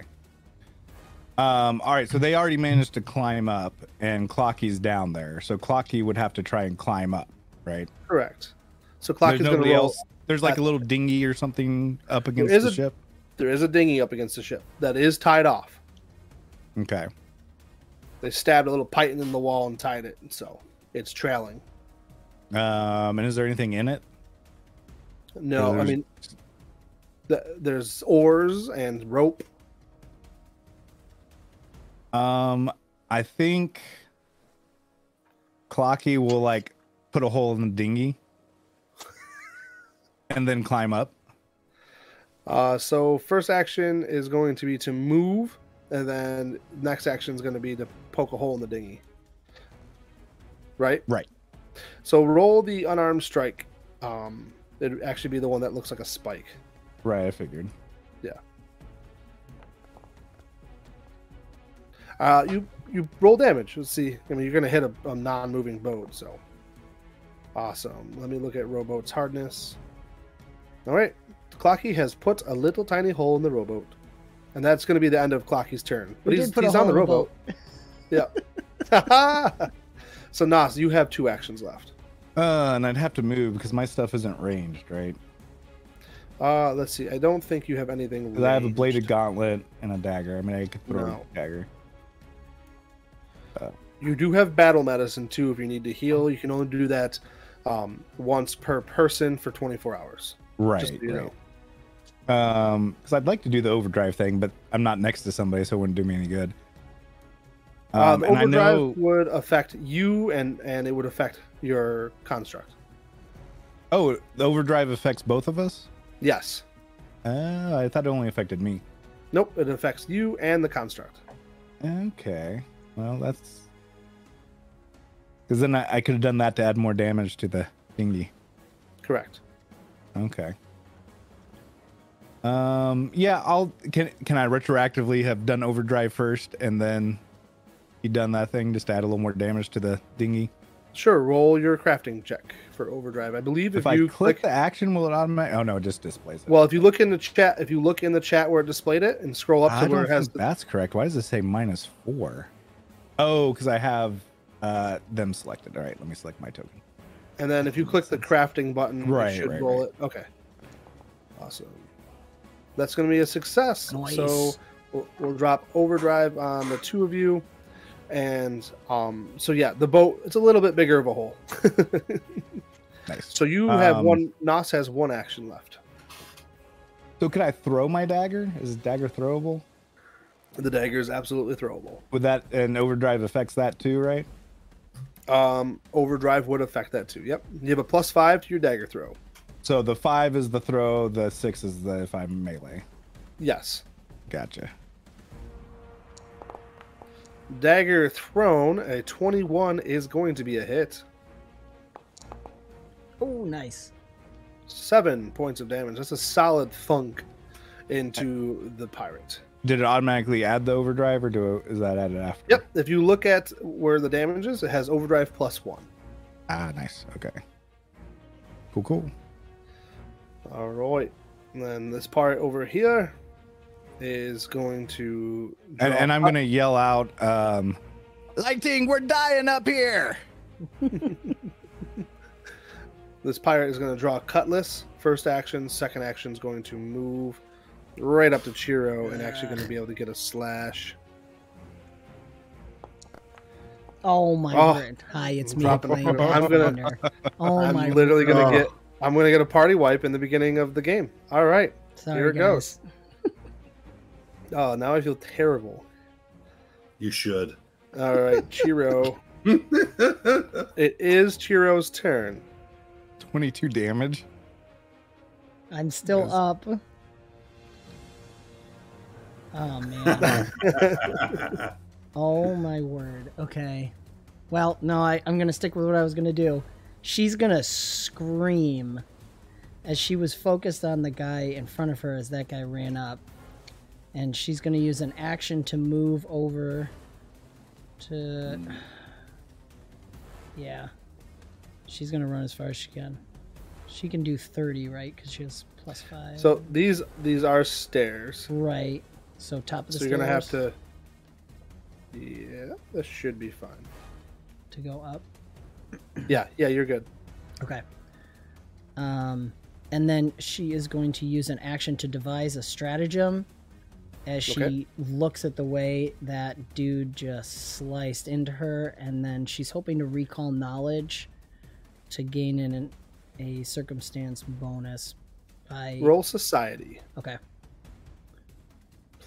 Um. All right. So they already managed to climb up, and Clocky's down there. So Clocky would have to try and climb up, right? Correct. So clock There's going to nobody roll. else. There's like a little dinghy or something up against the a- ship. There is a dinghy up against the ship that is tied off. Okay. They stabbed a little piton in the wall and tied it, so it's trailing. Um. And is there anything in it? No, I mean, th- there's oars and rope. Um, I think Clocky will like put a hole in the dinghy and then climb up. Uh, so first action is going to be to move, and then next action is going to be to poke a hole in the dinghy. Right. Right. So roll the unarmed strike. Um, it'd actually be the one that looks like a spike. Right, I figured. Uh, you you roll damage. Let's see. I mean, you're going to hit a, a non-moving boat, so awesome. Let me look at rowboat's hardness. All right, Clocky has put a little tiny hole in the rowboat, and that's going to be the end of Clocky's turn. But We he's, put he's on the hole in the rowboat. Yeah. so Nas, you have two actions left. Uh, and I'd have to move because my stuff isn't ranged, right? Uh, let's see. I don't think you have anything. 'Cause I have a bladed gauntlet and a dagger. I mean, I could throw No. a dagger. You do have battle medicine too. If you need to heal, you can only do that um, once per person for 24 hours. Right, Just you right. know. Um, because I'd like to do the overdrive thing, but I'm not next to somebody, so it wouldn't do me any good. Um, Uh, I overdrive know. would affect you, and and it would affect your construct. Oh, the overdrive affects both of us. Yes. Uh, I thought it only affected me. Nope. It affects you and the construct. Okay. Well, that's because then I, I could have done that to add more damage to the dinghy. Correct. Okay. Um. Yeah. I'll. Can Can I retroactively have done overdrive first, and then you done that thing just to add a little more damage to the dinghy? Sure. Roll your crafting check for overdrive. I believe if, If, I you click the action, will it automatic? Oh no, it just displays it. well, if you look in the chat, if you look in the chat where it displayed it and scroll up I to don't where it has think that's correct. Why does it say minus four? Oh, because I have uh them selected. All right, let me select my token. And then if you click the crafting button, Right, it should right, roll right. it. Okay. Awesome. That's going to be a success. So we'll, we'll drop overdrive on the two of you. And um, so, yeah, the boat, it's a little bit bigger of a hole. Nice. so you have Um, one, Nos has one action left. So could I throw my dagger? Is dagger throwable? The dagger is absolutely throwable. Would that and overdrive affects that too, right? Um, overdrive would affect that too. Yep. You have a plus five to your dagger throw. So the five is the throw, the six is the if I'm melee. Yes. Gotcha. Dagger thrown, a 21 is going to be a hit. Oh, nice. seven points of damage. That's a solid thunk into the pirate. Did it automatically add the overdrive, or do it, is that added after? Yep. If you look at where the damage is, it has overdrive plus one. Ah, nice. Okay. Cool, cool. All right. And then this part over here is going to. And, and I'm gonna yell out, um, "Lighting, we're dying up here!" This pirate is going to draw a cutlass. First action, second action is going to move right up to Chiro and actually going to be able to get a slash. Oh my Oh, word! Hi, it's me. dropping playing it. I'm gonna- Oh I'm my. literally going Oh. to get. I'm going to get a party wipe in the beginning of the game. All right. Sorry, here it guys. goes. Oh, now I feel terrible. You should. All right, Chiro. it is Chiro's turn. 22 damage. I'm still Yes. up. Oh man. oh my word. Okay. Well, no, I, I'm gonna stick with what I was gonna do. She's gonna scream as she was focused on the guy in front of her as that guy ran up. And she's gonna use an action to move over to Yeah. She's gonna run as far as she can. She can do 30, right? Because she has plus five. So these these are stairs. Right. So top of the So you're gonna have to. Yeah, this should be fine. to go up. Yeah, yeah, you're good. Okay. Um, and then she is going to use an action to devise a stratagem as she Okay. looks at the way that dude just sliced into her, and then she's hoping to recall knowledge to gain an, a circumstance bonus by. Roll society, Okay.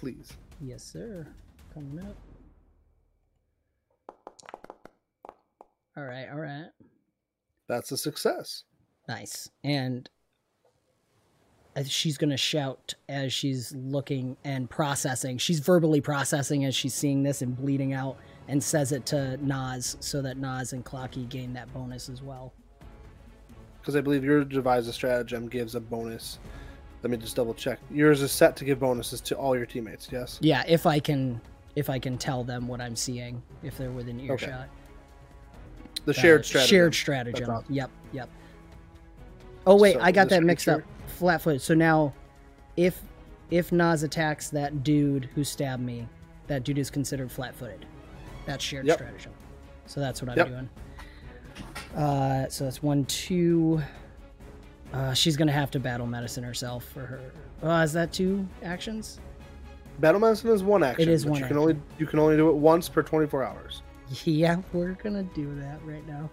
Please. Yes, sir. Coming up. All right, all right. That's a success. Nice. And uh, she's going to shout as she's looking and processing. She's verbally processing as she's seeing this and bleeding out and says it to Nas so that Nas and Clocky gain that bonus as well. Because I believe your devise a stratagem gives a bonus. Let me just double check. Yours is set to give bonuses to all your teammates. Yes. Yeah, if I can if I can tell them what I'm seeing if they're within earshot. The shared Uh, stratagem. Shared stratagem. Awesome. Yep, yep. Oh wait, So I got that mixed up. Flat-footed. So now, if if Nas attacks that dude who stabbed me, that dude is considered flat-footed. That's shared Yep. stratagem. So that's what I'm Yep. doing. Uh, so that's one, two. Uh, she's gonna have to battle medicine herself for her. Uh, is that two actions? Battle medicine is one action. is but one you can only you can only do it once per 24 hours. Yeah, we're gonna do that right now.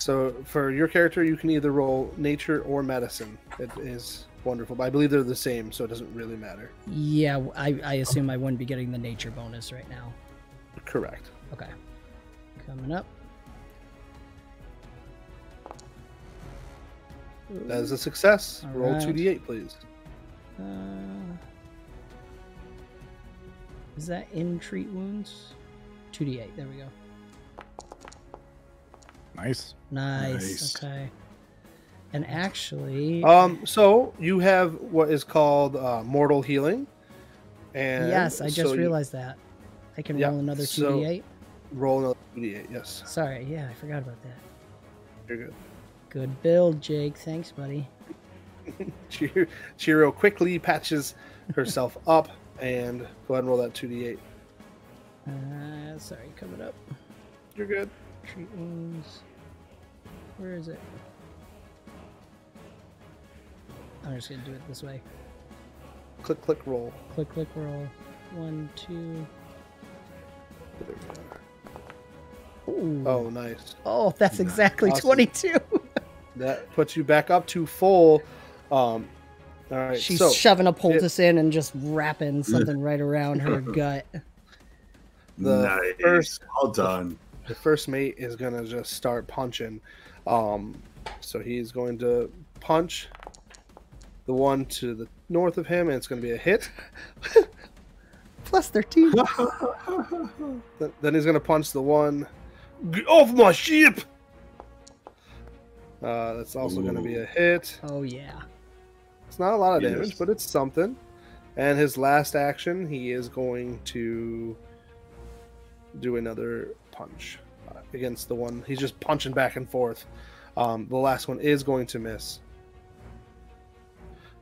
So for your character, you can either roll nature or medicine. It is wonderful, but I believe they're the same, so it doesn't really matter. Yeah, I, I assume I wouldn't be getting the nature bonus right now. Correct. Okay. Coming up. That is a success. All roll right. 2d8, please. Uh, is that in treat wounds? 2d8. There we go. Nice. Nice. Nice. Okay. And actually, Um, so you have what is called uh, mortal healing, and yes, I just so you realized that. I can Yeah, roll another 2d8. roll another 2d8, Yes, Sorry, yeah, I forgot about that. you're good. Good build, Jake. Thanks, buddy. Cheer- Chiro quickly patches herself up and go ahead and roll that 2d8. Uh, sorry, coming up. You're good. Treat wounds. Where is it? I'm just gonna do it this way. Click, click, roll. Click, click, roll. One, two. There we Ooh. Oh, nice. Oh, that's exactly Awesome. 22. That puts you back up to full. Um, all right. She's so shoving a poultice in and just wrapping something right around her gut. The nice. first- well done. the first mate is gonna just start punching. Um, so he's going to punch the one to the north of him, and it's going to be a hit. Plus 13. Then he's going to punch the one. Get off my ship! Uh, that's also going to be a hit. Oh, yeah. It's not a lot of Yes. damage, but it's something. And his last action, he is going to do another punch against the one. He's just punching back and forth. Um, the last one is going to miss.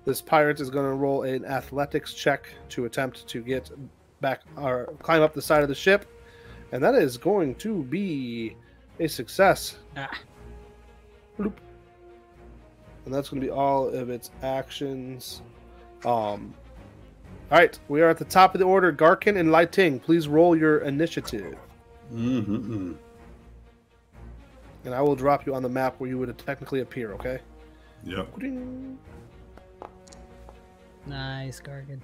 This pirate is going to roll an athletics check to attempt to get back or climb up the side of the ship, and that is going to be a success. Ah. Bloop. And that's going to be all of its actions. Um, all right, we are at the top of the order. Garkin and Lighting, please roll your initiative, Mm-hmm. and I will drop you on the map where you would technically appear. Okay. Yep. Ding. Nice, Garkin.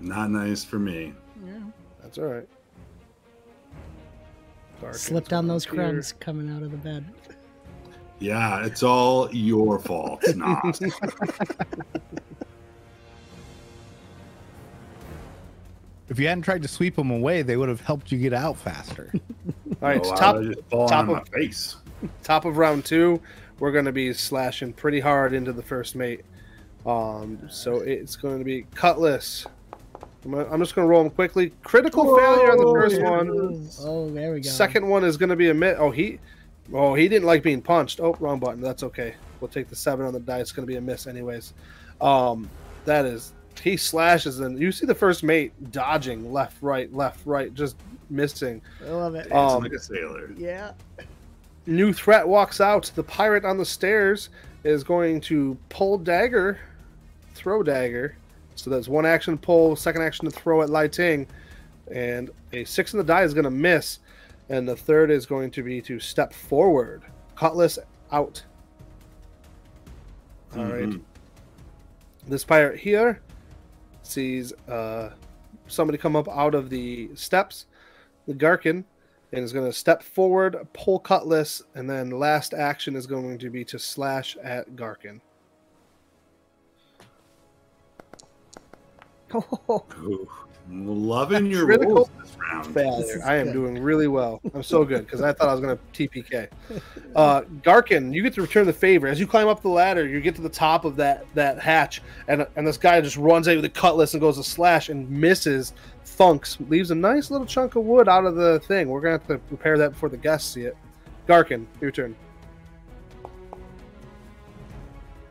Not nice for me. Yeah. That's all right. Garkin's Slipped on those appear. crumbs coming out of the bed. Yeah, it's all your fault, not. If you hadn't tried to sweep them away, they would have helped you get out faster. All right, Oh, top that just falling top of- my face. top of round two, we're going to be slashing pretty hard into the first mate. Um, so it's going to be Cutlass. I'm, gonna- I'm just going to roll them quickly. Critical failure on the first one. Oh, there we go. Second one is going to be a miss. Oh, he, oh, he didn't like being punched. Oh, wrong button. That's okay. We'll take the seven on the die. It's going to be a miss anyways. Um, that is he slashes and you see the first mate dodging left, right, left, right, just missing. I love it. Dancing Um, like a sailor. yeah. New threat walks out. The pirate on the stairs is going to pull dagger, throw dagger. So that's one action to pull, second action to throw at Lai Ting, and a six in the die is going to miss, and the third is going to be to step forward. Cutlass out. All right. Mhm. This pirate here sees uh, somebody come up out of the steps, the Garkin, and is going to step forward, pull Cutlass, and then last action is going to be to slash at Garkin. Ooh, loving your Critical rolls this round. Failure. is I am good. doing really well. I'm so good because I thought I was going to TPK. Uh, Garkin, you get to return the favor as you climb up the ladder. You get to the top of that that hatch, and and this guy just runs out with a cutlass and goes to slash and misses. Thunks leaves a nice little chunk of wood out of the thing. We're gonna have to repair that before the guests see it. Garkin, your turn.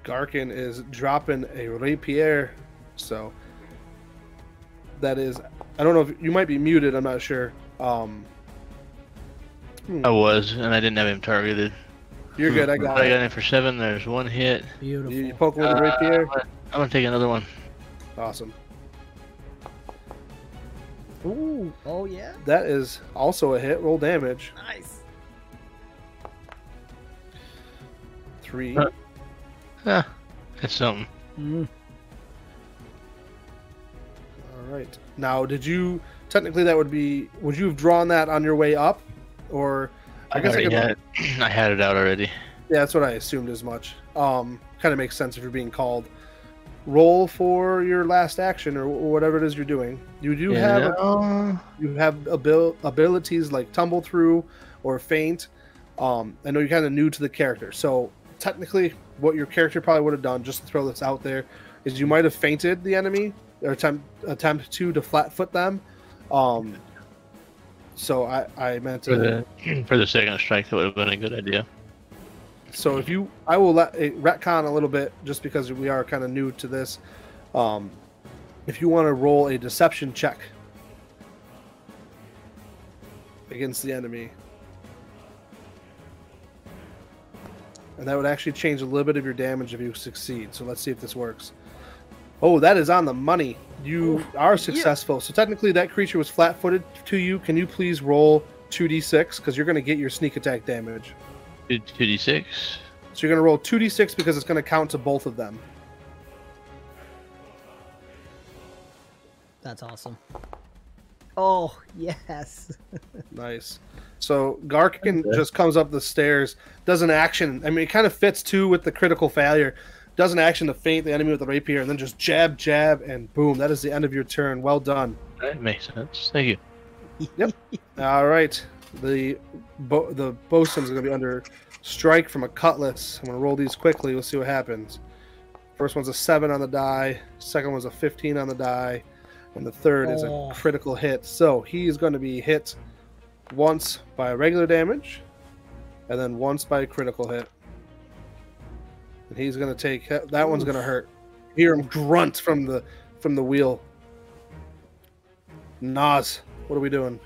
Garkin is dropping a rapier, so that is. I don't know if you might be muted. I'm not sure. Um, hmm, I was, and I didn't have him targeted. you're good. I got. I got got it. him for seven. There's one hit. Beautiful. You, you poke him with a Uh, rapier. I'm gonna- I'm gonna take another one. Awesome. Ooh. Oh, yeah. That is also a hit. Roll damage. Nice. Three. Uh, Ah, that's something. Mm. All right. Now, did you technically that would be? Would you have drawn that on your way up, or I guess I could. had, I had it out already. Yeah, that's what I assumed as much. Um, kind of makes sense if you're being called. Roll for your last action or whatever it is you're doing. You do have a you have abil- abilities like tumble through or feint. Um, I know you're kind of new to the character, so technically what your character probably would have done, just to throw this out there, is you might have feinted the enemy or attempt attempt to to flat foot them. Um, so I I meant For to. the for the second strike, that would have been a good idea. So if you, I will let it retcon a little bit just because we are kind of new to this. Um, if you want to roll a deception check against the enemy, and that would actually change a little bit of your damage if you succeed. So let's see if this works. Oh, that is on the money. You oh, are successful. So technically, that creature was flat-footed to you. Can you please roll two d6 because you're going to get your sneak attack damage. Two d six. So you're going to roll 2d6 because it's going to count to both of them. That's awesome. Oh yes. Nice. So Garkin just comes up the stairs, does an action. I mean, it kind of fits too with the critical failure. Does an action to feint the enemy with the rapier, and then just jab, jab, and boom. That is the end of your turn. Well done. That makes sense. Thank you. Yep. All right. The bo- the bosun's going to be under strike from a cutlass. I'm going to roll these quickly. We'll see what happens. First one's a seven on the die. Second one's a 15 on the die, and the third is Oh. a critical hit. So he's going to be hit once by regular damage, and then once by a critical hit. And he's going to take that one's going to hurt. Hear him grunt from the from the wheel. Nas, what are we doing?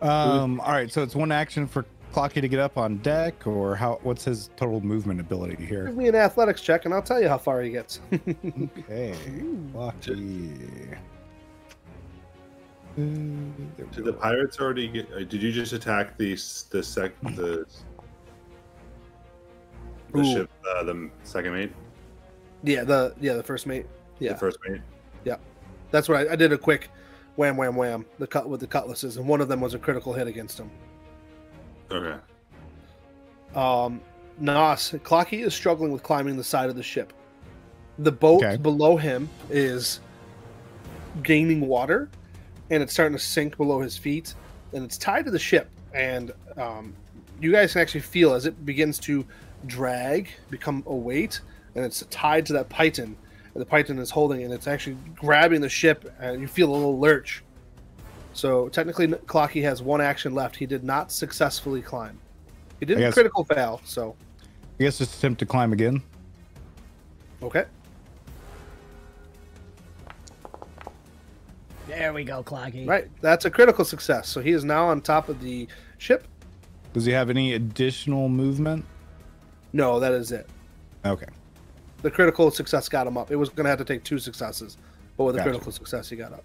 Um. All right. So it's one action for Clocky to get up on deck, or how? What's his total movement ability here? Give me an athletics check, and I'll tell you how far he gets. Okay. Clocky. There we Did the pirates already get? uh, Did you just attack the s- the sec the the Ooh. ship uh, the second mate yeah, the yeah the first mate. Yeah, the first mate? Yeah, that's right. I did a quick wham, wham, wham. The cut with the cutlasses, and one of them was a critical hit against him. Okay. Um, Nas Clocky is struggling with climbing the side of the ship. The boat Okay. below him is gaining water, and it's starting to sink below his feet, and it's tied to the ship. And um, you guys can actually feel as it begins to drag, become a weight, and it's tied to that piton. And the piton is holding, and it's actually grabbing the ship, and you feel a little lurch. So technically, Clocky has one action left. He did not successfully climb. He didn't guess- critical fail, so I guess just attempt to climb again. okay. There we go, Clocky. Right, that's a critical success. So he is now on top of the ship. Does he have any additional movement? No, that is it. Okay. The critical success got him up. It was going to have to take two successes, but with a Gotcha. critical success, he got up.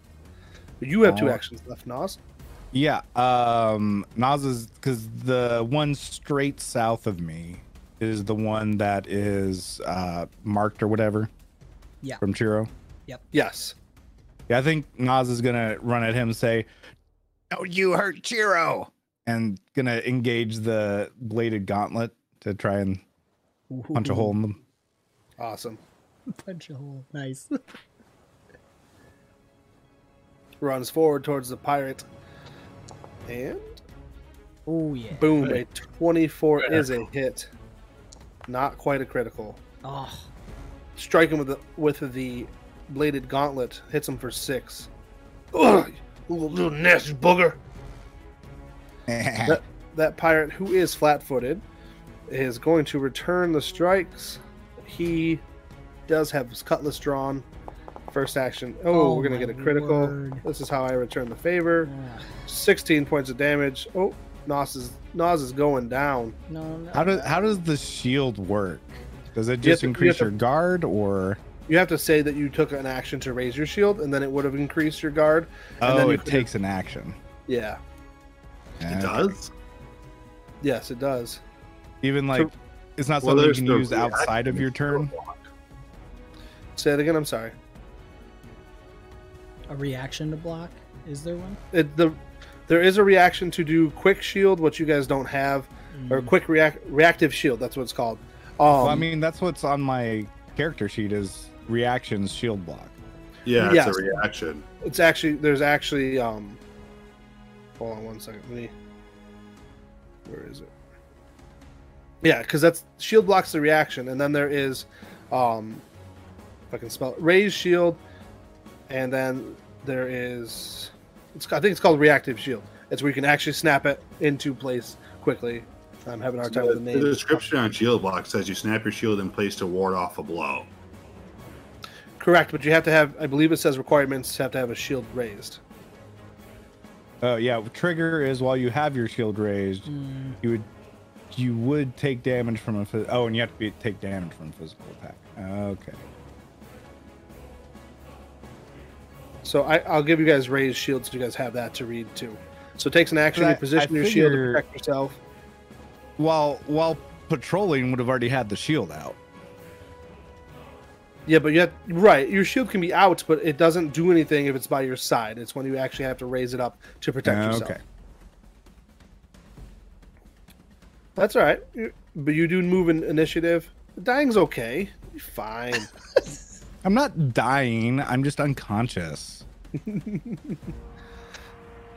But you have two actions left, Nas. Yeah. Um. Nas is because the one straight south of me is the one that is uh marked or whatever. Yeah. From Chiro. Yep. Yes. Yeah, I think Nas is gonna run at him and say, "No, you hurt Chiro," and gonna engage the bladed gauntlet to try and punch a hole in them. Awesome. Punch a hole. Nice. Runs forward towards the pirate. And Oh yeah. boom, a 24 is a hit. Not quite a critical. Oh, Strike him with the with the bladed gauntlet. Hits him for six. Ugh, little, little nasty booger. that, that pirate who is flat-footed is going to return the strikes. He does have his cutlass drawn. First action. Oh, Oh we're gonna get a critical. word. This is how I return the favor. ah. 16 points of damage. Oh, Nos is Nos is going down. no, no. how does how does the shield work? Does it You have just to- you increase your to- guard, or You have to say that you took an action to raise your shield, and then it would have increased your guard. And then oh, you it takes an action? Yeah. Yeah. It does. Yes, it does. Even like it's not Well, something you can the use outside of your turn. Say it again. I'm sorry. a reaction to block? Is there one? It, the there is a reaction to do quick shield, which you guys don't have, or Mm. quick react reactive shield. That's what it's called. Um, well, I mean, that's what's on my character sheet is reactions shield block. Yeah, it's Yes. a reaction. it's actually there's actually um. Hold on one second. Let me. Where is it? Yeah, because that's shield blocks the reaction, and then there is, um, if I can spell it, raise shield, and then there is, it's, I think it's called reactive shield. It's where you can actually snap it into place quickly. I'm having a hard time The, with the name. the description on shield block says you snap your shield in place to ward off a blow. Correct, but you have to have, I believe it says requirements have to have a shield raised. Oh yeah, trigger is while you have your shield raised, Mm, you would you would take damage from a oh, and you have to be, take damage from a physical attack. Okay. So I, I'll give you guys raised shields so you guys have that to read too. So it takes an action to position I your shield to protect yourself. While while patrolling would have already had the shield out. Yeah, but yet right, your shield can be out, but it doesn't do anything if it's by your side. It's when you actually have to raise it up to protect yourself. Okay. That's all right. But you do move in initiative. Dying's okay. You're fine. I'm not dying. I'm just unconscious. um,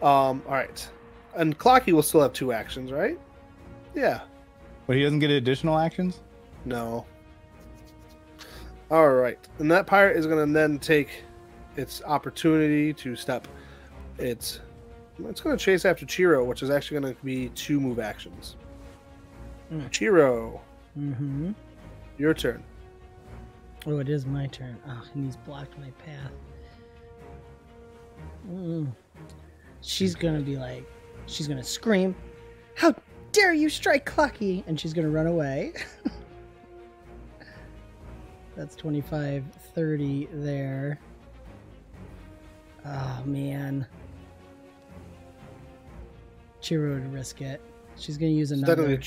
all right. And Clocky will still have two actions, right? Yeah. But he doesn't get additional actions. No. All right. And that pirate is going to then take its opportunity to step. It's it's going to chase after Chiro, which is actually going to be two move actions. Hmm. Chiro, Mm-hmm. your turn. Oh, it is my turn. Oh, and he's blocked my path. Mm. She's gonna be like, she's gonna scream, "How dare you strike Clocky!" And she's gonna run away. That's 25, 30 there. Oh man. Chiro would risk it. She's gonna use So another.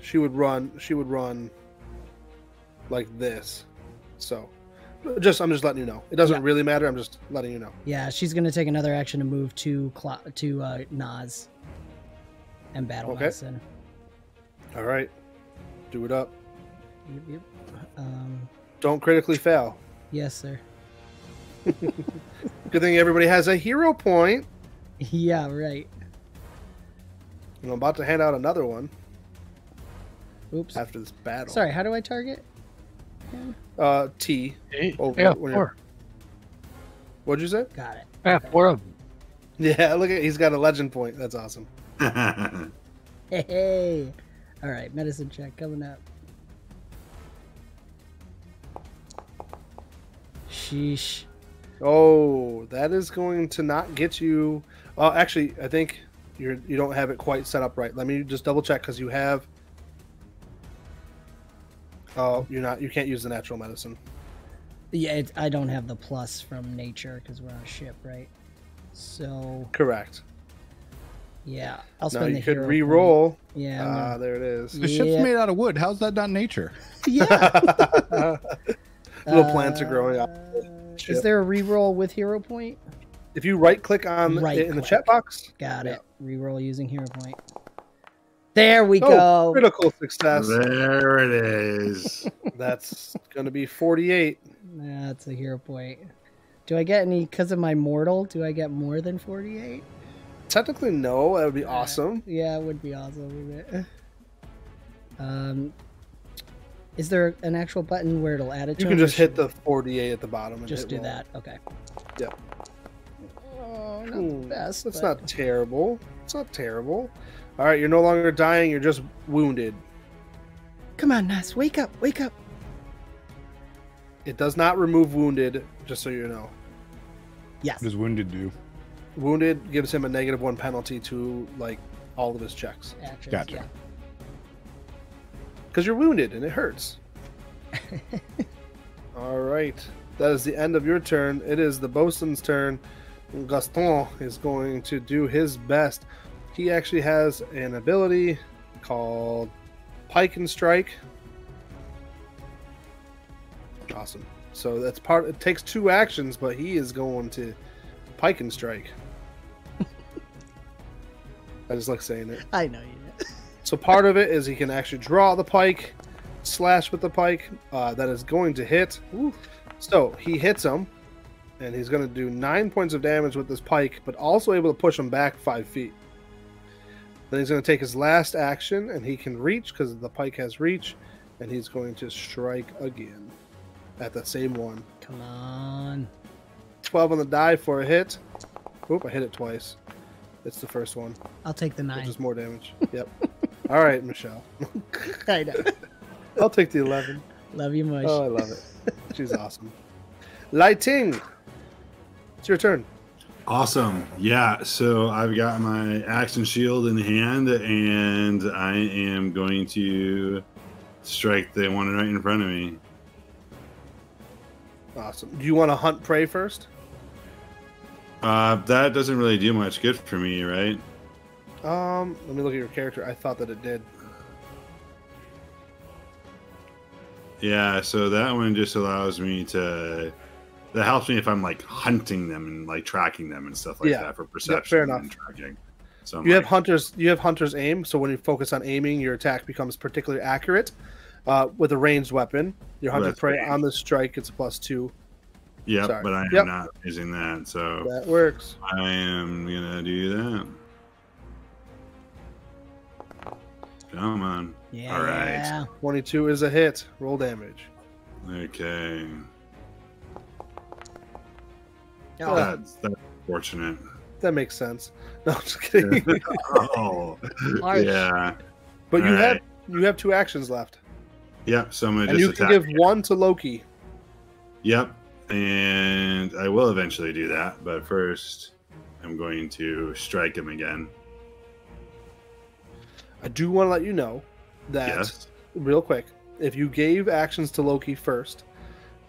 She would run. She would run like this. So, just I'm just letting you know. It doesn't Yeah. really matter. I'm just letting you know. Yeah, she's gonna take another action to move to Cla- to uh, Nas and battle Okay. Nelson. All right, do it up. Yep, yep. Um, Don't critically fail. yes, sir. Good thing everybody has a hero point. yeah, right. I'm about to hand out another one Oops. after this battle. Sorry, how do I target? Uh, T. Eight. Over yeah, when you're- four. What'd you say? Got it. Yeah, four of them. Yeah, look at he's got a legend point. That's awesome. Hey, hey. All right, medicine check coming up. Sheesh. Oh, that is going to not get you. Well, actually, I think you're you don't have it quite set up right. Let me just double check because you have. Oh, you're not. You can't use the natural medicine. Yeah, it, I don't have the plus from nature because we're on a ship, right? So Correct. yeah, I'll Now spend you the could hero re-roll. point. Yeah, Ah, gonna- there it is. The ship's made out of wood. How's that not nature? yeah. Little plants are growing up. Uh, Ship. Is there a re-roll with hero point? If you right click on the- Right in the chat box, Got Yeah. it. Reroll using hero point. There we oh, go. critical success. there it is. That's going to be 48. That's a hero point. Do I get any because of my mortal? Do I get more than forty-eight? Technically, no. That would be awesome. Yeah, it would be awesome, wouldn't it? Um, is there an actual button where it'll add it? to You can just hit should the 48 at the bottom. And Just hit do roll. that. Okay. Yeah. Oh, not Ooh, the best. That's but- not terrible. It's not terrible. All right, you're no longer dying. You're just wounded. Come on, Nas, wake up, wake up. It does not remove wounded, just so you know. Yes. What does wounded do? Wounded gives him a negative one penalty to like all of his checks Actions, Gotcha. yeah. because you're wounded and it hurts. all right, that is the end of your turn. It is the bosun's turn. Gaston is going to do his best. He actually has an ability called Pike and Strike. Awesome. So that's part. It takes two actions, but he is going to Pike and Strike. I just like saying it. I know you. So part of it is he can actually draw the pike, slash with the pike. Uh, that is going to hit. Ooh. So he hits him, and he's going to do nine points of damage with this pike, but also able to push him back five feet. Then he's going to take his last action, and he can reach because the pike has reach, and he's going to strike again at that same one. Come on. 12 on the die for a hit. Oop, I hit it twice. It's the first one, I'll take the nine. which is more damage. Yep. All right, Michelle. I know. I'll take the 11. Love you much. Oh, I love it. She's awesome. Lai Ting. It's your turn. Awesome. Yeah. So I've got my action shield in hand, and I am going to strike the one right in front of me. Awesome. Do you want to hunt prey first? Uh, that doesn't really do much good for me, right? Um, let me look at your character. I thought that it did. Yeah. So that one just allows me to. That helps me if I'm like hunting them and like tracking them and stuff like Yeah. that for perception yeah, fair enough. and tracking. So I'm You have hunters. You have hunters aim. So when you focus on aiming, your attack becomes particularly accurate. Uh, with a ranged weapon, your hunter That's prey right. on the strike gets a plus two. Yeah, but I am Yep. not using that, so That works. I am gonna do that. Come on. yeah. all right. Twenty-two is a hit. Roll damage. Okay. Oh, That's that's fortunate. That makes sense. No, I'm just kidding. oh, Harsh. yeah. but you All have you have two actions left, Yep. So I'm gonna and just you can attack. give one to Loki. Yep. And I will eventually do that, but first I'm going to strike him again. I do want to let you know that Yes. real quick. If you gave actions to Loki first,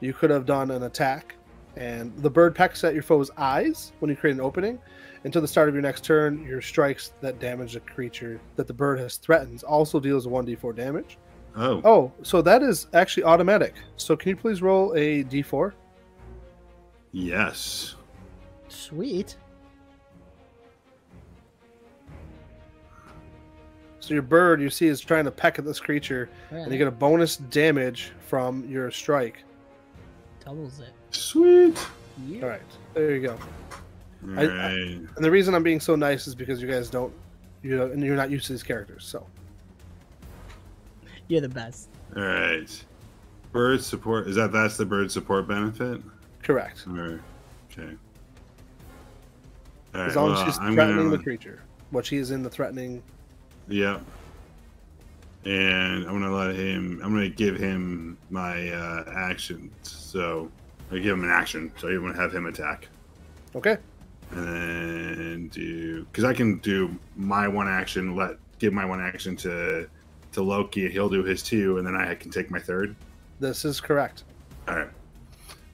you could have done an attack, and the bird pecks at your foe's eyes when you create an opening. Until the start of your next turn, your strikes that damage the creature that the bird has threatens also deals 1d4 damage. Oh. Oh, so that is actually automatic. So can you please roll a d4? Yes. Sweet. So your bird you see is trying to peck at this creature, and you get a bonus damage from your strike. doubles it. Sweet. Yeah. All right, there you go. All I- right. And the reason I'm being so nice is because you guys don't, you know, and you're not used to these characters. So You're the best. All right. Bird support. Is that that's the bird support benefit? correct. Or okay. All As long well, as she's I'm threatening gonna, the creature, what she is in the threatening. Yep. And I'm gonna let him. I'm gonna give him my uh, action. So I give him an action. So I'm gonna have him attack, Okay, and then do because I can do my one action. Let give my one action to to Loki. He'll do his two, and then I can take my third. this is correct. All right.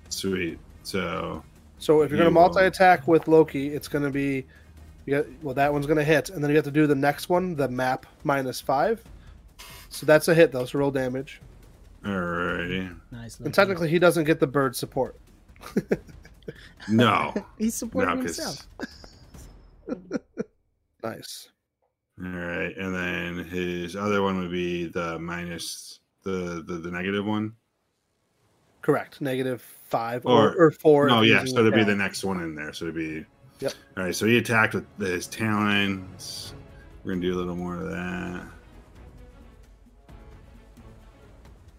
Sweet. So So if you're going to multi-attack with Loki, it's going to be, you got well that one's going to hit, and then you have to do the next one, the map minus five. So that's a hit though. So roll damage. Alrighty. Nice. And technically, he doesn't get the bird support. No. he's supporting no, himself. because Nice. All right, and then his other one would be the minus the the, the negative one. Correct. Negative five or, Or- or four. No, yeah, so the it'd be the next one in there. So it'd be. Yep. All right, so he attacked with his talons. We're gonna do a little more of that.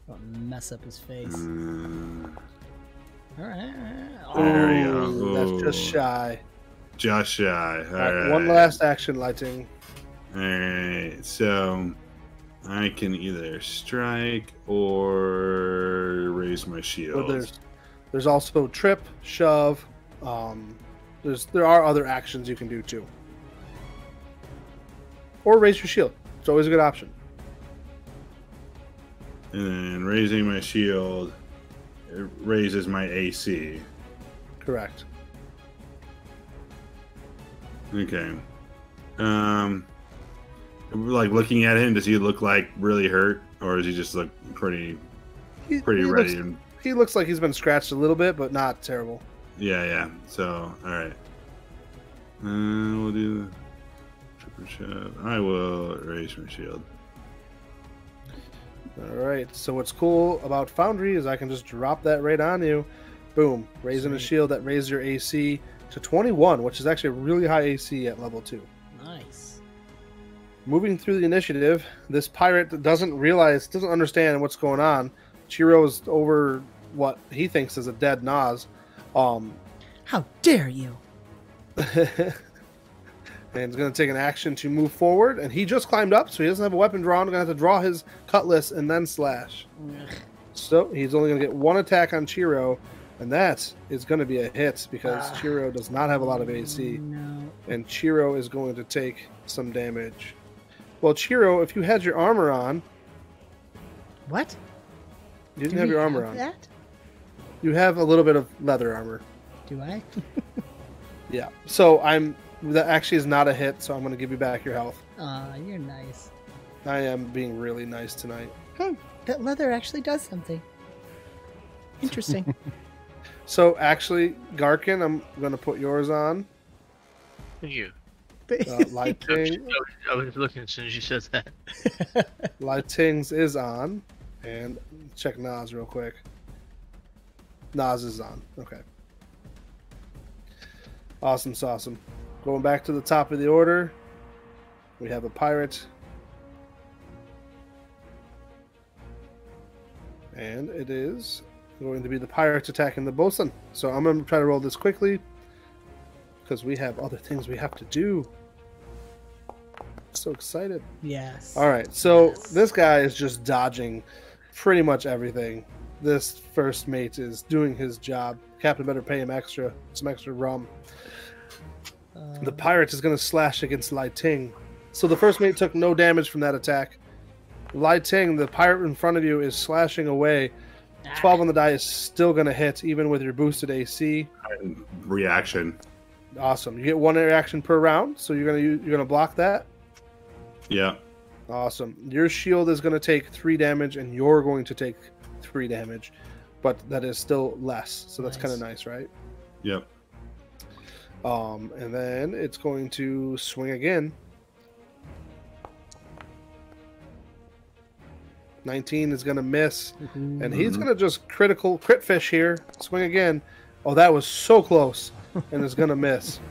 Mess up his face. Uh, All right. There we go. Ooh, That's just shy. just shy. All All right, right. One last action, Lai Ting. All right, so I can either strike or raise my But shield. there's there's also trip, shove. Um, there's there are other actions you can do too. Or raise your shield. It's always a good option. And then raising my shield it raises my AC. Correct. Okay. Um, like looking at him, does he look like really hurt, or does he just look pretty, He, pretty he ready? Looks, and, he looks like he's been scratched a little bit, but not terrible. yeah, yeah. So, all right. Uh, we'll do triple shove. I will raise my shield. All right. So what's cool about Foundry is I can just drop that right on you. Boom. Raising a shield that raises your AC to 21, which is actually a really high AC at level two. Nice. moving through the initiative, this pirate doesn't realize, doesn't understand what's going on. Chiro's over what he thinks is a dead Nas. Um, How dare you? and he's going to take an action to move forward. And he just climbed up, so he doesn't have a weapon drawn. Going to have to draw his cutlass and then slash. So he's only going to get one attack on Chiro, and that is going to be a hit because Ah. Chiro does not have a lot of AC, No. and Chiro is going to take some damage. Well, Chiro, if you had your armor on, What? you didn't Do have your armor have on. That? You have a little bit of leather armor. Do I? Yeah. So I'm that actually is not a hit, so I'm going to give you back your health. Aw, you're nice. I am being really nice tonight. Hmm. That leather actually does something. Interesting. So actually, Garkin, I'm going to put yours on. Thank you. Uh, Lai I was, Ting, I was looking as soon as you said that. Lai Ting's is on, and check Nas real quick. Nas is on. Okay. Awesome, awesome. Going back to the top of the order, we have a pirate. And it is going to be the pirates attacking the bosun. So I'm going to try to roll this quickly because we have other things we have to do. So excited. yes. All right, so Yes. this guy is just dodging pretty much everything. This first mate is doing his job. Captain better pay him extra, some extra rum. The pirate is going to slash against Lai Ting. So the first mate took no damage from that attack. Lai Ting, the pirate in front of you, is slashing away. 12 on the die is still going to hit, even with your boosted AC. Reaction. Awesome. You get one reaction per round, so you're going to you're going to block that. Yeah. Awesome. Your shield is going to take three damage, and you're going to take three damage, but that is still less. So that's Nice. kind of nice, right? Yep. Um, and then it's going to swing again. 19 is going to miss, and he's Mhm. going to just critical crit fish here. Swing again. Oh, that was so close, and is going to miss.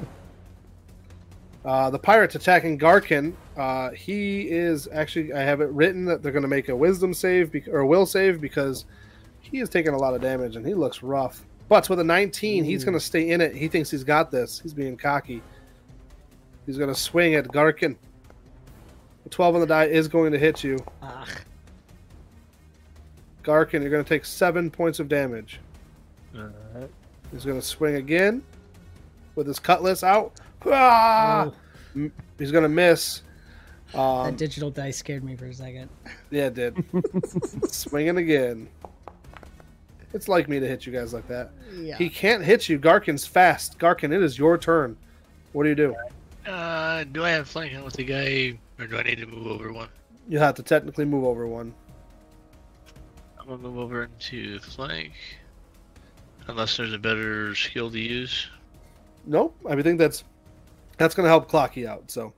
Uh, the pirates attacking Garkin. Uh, he is actually. I have it written that they're going to make a wisdom save bec- or will save because he is taking a lot of damage and he looks rough. But with a 19, he's going to stay in it. He thinks he's got this. He's being cocky. He's going to swing at Garkin. The 12 on the die is going to hit you. Ugh. Garkin, you're going to take seven points of damage. Alright. He's going to swing again with his cutlass out. Ah! Oh, He's going to miss. that Um, digital dice scared me for a second. yeah, it did. Swinging again. It's like me to hit you guys like that. Yeah. He can't hit you. Garkin's fast. Garkin, it is your turn. What do you do? Uh, do I have flanking with the guy, or do I need to move over one? You have to technically move over one. I'm gonna move over into flank, unless there's a better skill to use. Nope. I think that's that's going to help Clocky out. So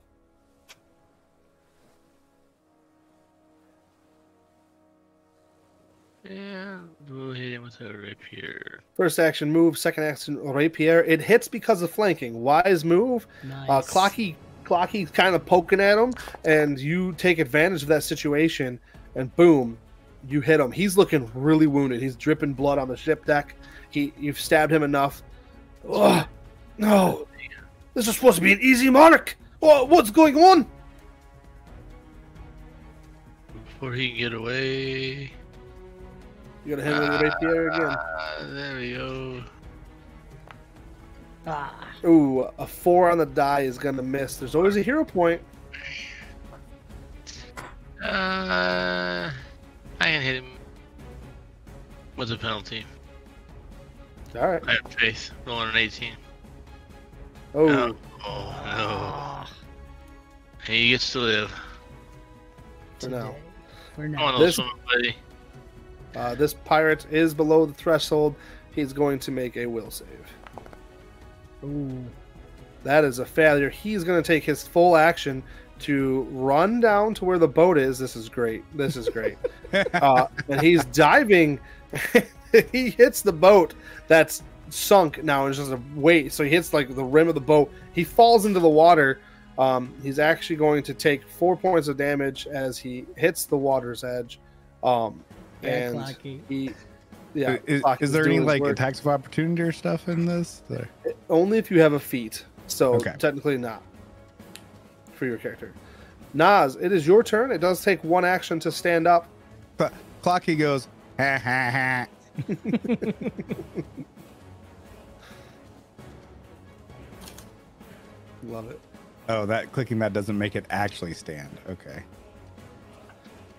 Yeah, we'll hit him with a rapier. first action move, second action rapier. It hits because of flanking. Wise move. nice. Uh, Clocky, Clocky's kind of poking at him, and you take advantage of that situation, and boom, you hit him. He's looking really wounded. He's dripping blood on the ship deck. He, you've stabbed him enough. Ugh, no, this is supposed to be an easy monarch. What, what's going on? Before he can get away. You gotta hit him with the rapier again. Uh, there we go. Ah, Ooh, a four on the die is gonna miss. There's always a hero point. Uh, I can hit him with a penalty. All right. I have faith. Rolling an 18. Oh, No. Oh Ah, no. He gets to live. For now. today. For Come now. on, This- little swimmer buddy. Uh, this pirate is below the threshold. He's going to make a will save. Ooh. That is a failure. He's going to take his full action to run down to where the boat is. This is great. This is great. uh, and he's diving. he hits the boat that's sunk now. It's just a weight. So he hits like the rim of the boat. He falls into the water. Um, he's actually going to take four points of damage as he hits the water's edge. Um, and Clocky. he, yeah. is, Clocky's is there any like work. attacks of opportunity or stuff in this? Or- Only if you have a feat. So Okay. technically not for your character. Nas, it is your turn. It does take one action to stand up. Cl- Clocky goes, ha ha ha. Love it. Oh, that clicking that doesn't make it actually stand. Okay.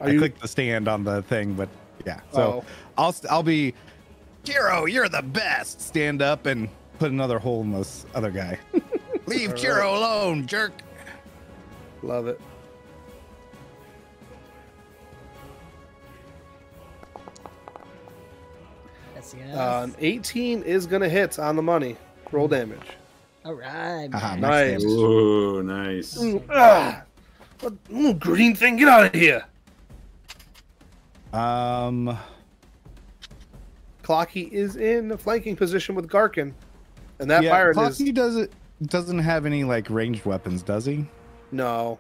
Are I you? clicked the stand on the thing, but yeah. So Oh. I'll I'll be, Chiro, you're the best. Stand up and put another hole in this other guy. Leave All right. Chiro alone, jerk. Love it. Yes, yes. Uh, 18 is going to hit on the money. Roll damage. All right. Aha, man. Nice. Ooh, nice. Ooh, ah! What- ooh, green thing, get out of here. Um, Clocky is in a flanking position with Garkin. And that yeah, pirate Clocky is. doesn't doesn't have any like ranged weapons, does he? No.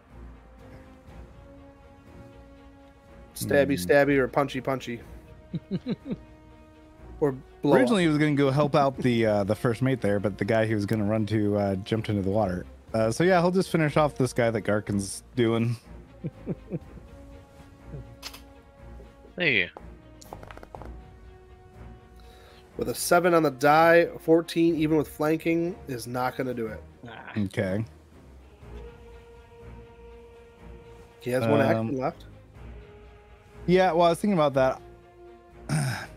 Stabby, Hmm. stabby, or punchy, punchy. or. Originally, he was going to go help out the uh, the first mate there, but the guy he was going to run to uh, jumped into the water. Uh, so yeah, he'll just finish off this guy that Garkin's doing. Thank you. With a 7 on the die, 14, even with flanking, is not going to do it. Okay. He has one Um, action left. Yeah, well, I was thinking about that.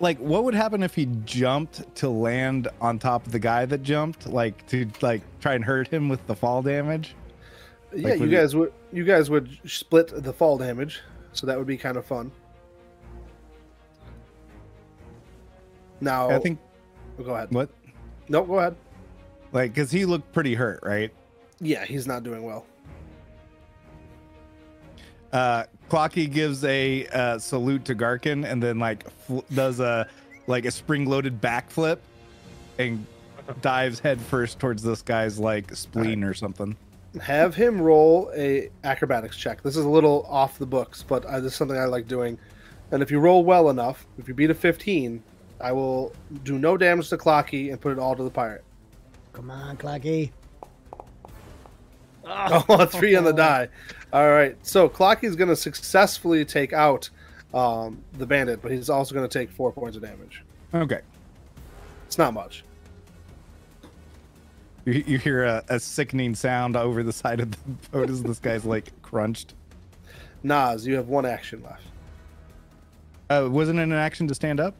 like, what would happen if he jumped to land on top of the guy that jumped, like to like try and hurt him with the fall damage? Yeah, Like, you would you- guys would you guys would split the fall damage, so that would be kind of fun. Now, I think oh, go ahead. what, No, go ahead. like, because he looked pretty hurt, right? Yeah, he's not doing well. uh Clocky gives a uh, salute to Garkin and then like fl- does a like a spring-loaded backflip and dives headfirst towards this guy's like spleen or something. Have him roll a acrobatics check. This is a little off the books, but uh, this is something I like doing. And if you roll well enough, if you beat a 15, I will do no damage to Clocky and put it all to the pirate. Come on, Clocky. Oh, a three on the die. All right. So Clocky's going to successfully take out um, the bandit, but he's also going to take four points of damage. Okay. It's not much. You, you hear a, a sickening sound over the side of the boat as this guy's like crunched. Nas, you have one action left. Uh, wasn't it an action to stand up?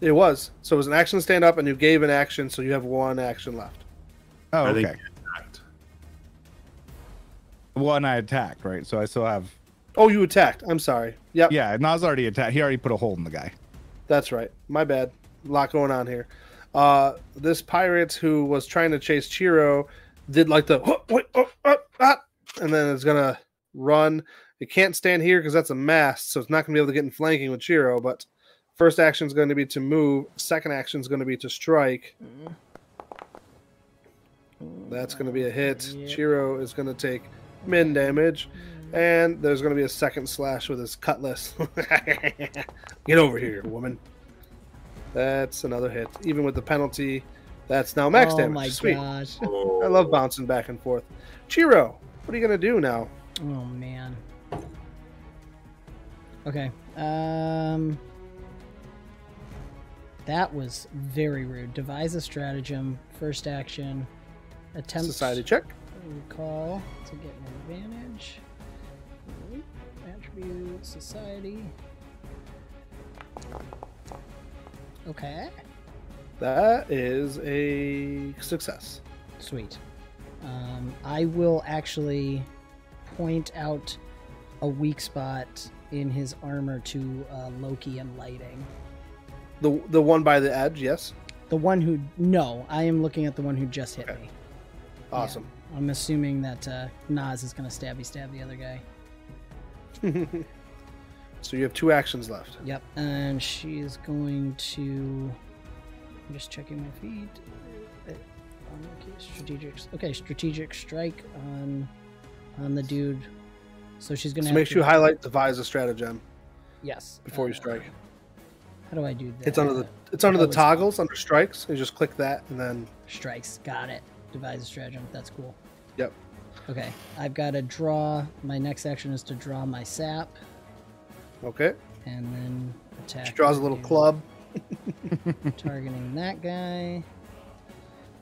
It was. So it was an action to stand up, and you gave an action, so you have one action left. Oh, I okay. attacked. One I attacked, right? So I still have. Oh, you attacked. I'm sorry. Yep, Yeah, Nas already attacked. He already put a hole in the guy. that's right. My bad. A lot going on here. Uh, this pirate who was trying to chase Chiro did like the "Oh, wait, oh, oh, ah," and then it's gonna run. It can't stand here because that's a mast, so it's not gonna be able to get in flanking with Chiro. But first action is going to be to move. Second action is going to be to strike. That's going to be a hit. Yep. Chiro is going to take min damage, and there's going to be a second slash with his cutlass. Get over here, woman. That's another hit. Even with the penalty, that's now max oh damage. my Sweet. gosh. Oh, I love bouncing back and forth. Chiro, what are you going to do now? Oh man. Okay. Um That was very rude. Devise a stratagem. First action. Attempt Society check. recall to get an advantage. Attribute society. Okay. That is a success. Sweet. Um, I will actually point out a weak spot in his armor to uh, Loki and Lai Ting. The the one by the edge, yes. The one who no, I am looking at the one who just hit Okay. me. Awesome. I'm assuming that uh, Nas is gonna stabby stab the other guy. so you have two actions left. Yep, and she is going to. I'm just checking my feed. Okay, strategic. Okay, strategic strike on on the dude. So she's gonna. So make to- sure you highlight devise a stratagem Yes. before you uh, strike. How do I do that? It's under the it's under Oh, the it's- toggles under strikes. You just click that and then strikes. Got it. Devise a stratagem. That's cool. Yep. Okay, I've got to draw. My next action is to draw my sap, okay. and then attack. She draws a little club. targeting that guy.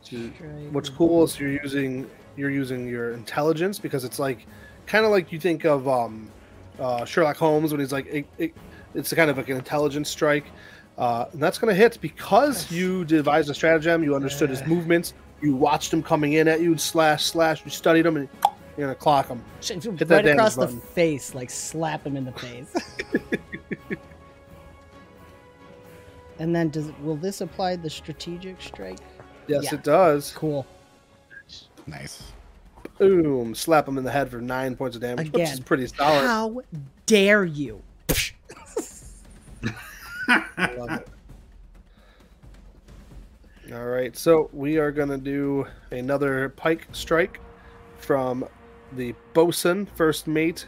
She-. What's cool is you're using you're using your intelligence because it's like kind of like you think of um, uh, Sherlock Holmes when he's like it, it, it's kind of like an intelligence strike, uh, and that's going to hit because you devised a stratagem. You understood his movements. You watched him coming in at you, slash slash. You studied him, and you're going to clock him. Sh- that right damage across the button. face, like slap him in the face. and then does will this apply the strategic strike? Yes, Yeah. it does. Cool. Nice. Boom! Slap him in the head for nine points of damage, which is pretty solid. How dare you? I love it. All right, so we are going to do another pike strike from the bosun first mate,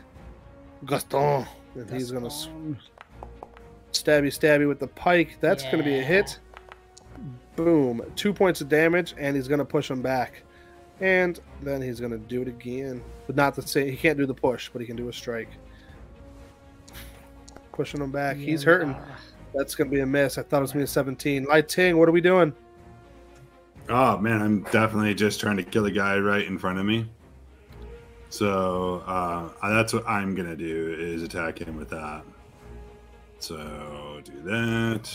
Gaston. And he's going to stabby stabby with the pike. That's going to be a hit. Boom. Two points of damage, and he's going to push him back. And then he's going to do it again. But not the same. He can't do the push, but he can do a strike. Pushing him back. He's hurting. That's going to be a miss. I thought it was going to be a 17. Lai Ting, what are we doing? Oh man, I'm definitely just trying to kill the guy right in front of me. So uh, that's what I'm gonna do is attack him with that. So do that.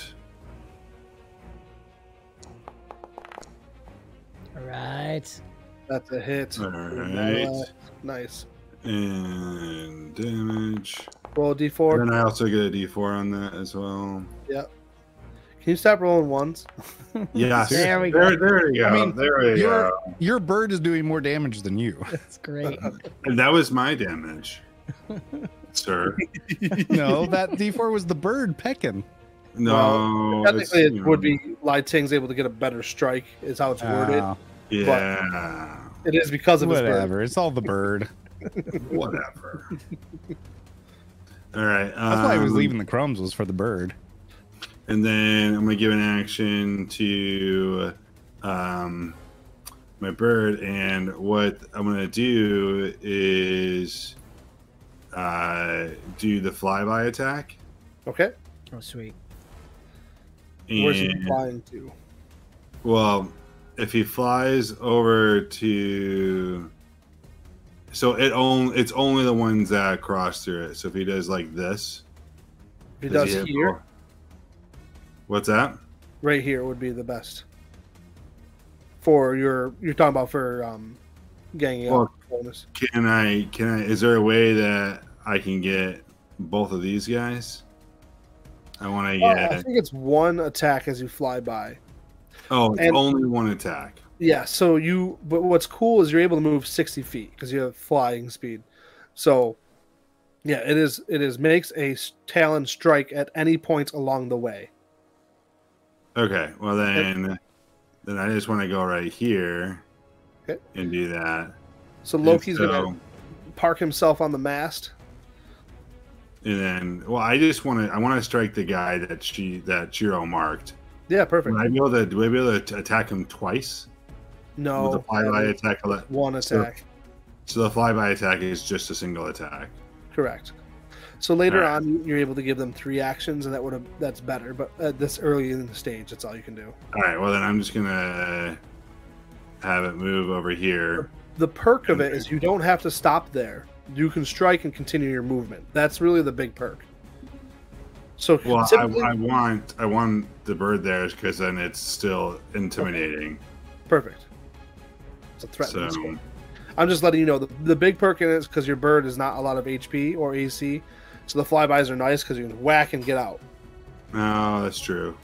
All right. That's a hit. All right, Nice. and damage. Roll a And d4. then I also get a D4 on that as well. Can you stop rolling ones? Yes, There we go. there we go. I mean, there we you're- go. Your bird is doing more damage than you. That's great. And that was my damage, sir. no, that D4 was the bird pecking. No, it's, Technically, it would be Lai Ting's able to get a better strike, is how it's worded. Ah, Yeah. It is because of his bird. whatever. It's all the bird. Whatever. All right. That's why I was um, leaving the crumbs was for the bird. And then I'm gonna give an action to um, my bird, and what I'm gonna do is uh, do the flyby attack. Okay. Oh, sweet. Where's he flying to? Well, if he flies over to, so it only it's only the ones that cross through it. So if he does like this, If he does hit here, both? What's that? right here would be the best. For your, you're talking about for um, ganging Well, up bonus. Can I? Can I? Is there a way that I can get both of these guys? I want to Oh, I think it's one attack as you fly by. Oh, it's and- only one attack. Yeah, so you, but what's cool is you're able to move 60 feet because you have flying speed. So, yeah, it is, it is makes a talon strike at any point along the way. Okay. Well then, then I just want to go right here Okay. and do that. So Loki's so- gonna park himself on the mast. And then, well, I just want to. I want to strike the guy that she that Chiro marked. Yeah, perfect. Would I be able to? Do I be able to attack him twice No, with the flyby attack? one So- attack. So the flyby attack is just a single attack. Correct. So later Alright. on, you're able to give them three actions, and that would have that's better. But at this early in the stage, that's all you can do. All right. Well, then I'm just gonna have it move over here. The perk of it is you don't have to stop there. You can strike and continue your movement. That's really the big perk. So Well, I, I want I want the bird there because then it's still intimidating. perfect. It's a threat. So I'm just letting you know the, the big perk in it is because your bird is not a lot of HP or AC, so the flybys are nice because you can whack and get out. Oh, that's true.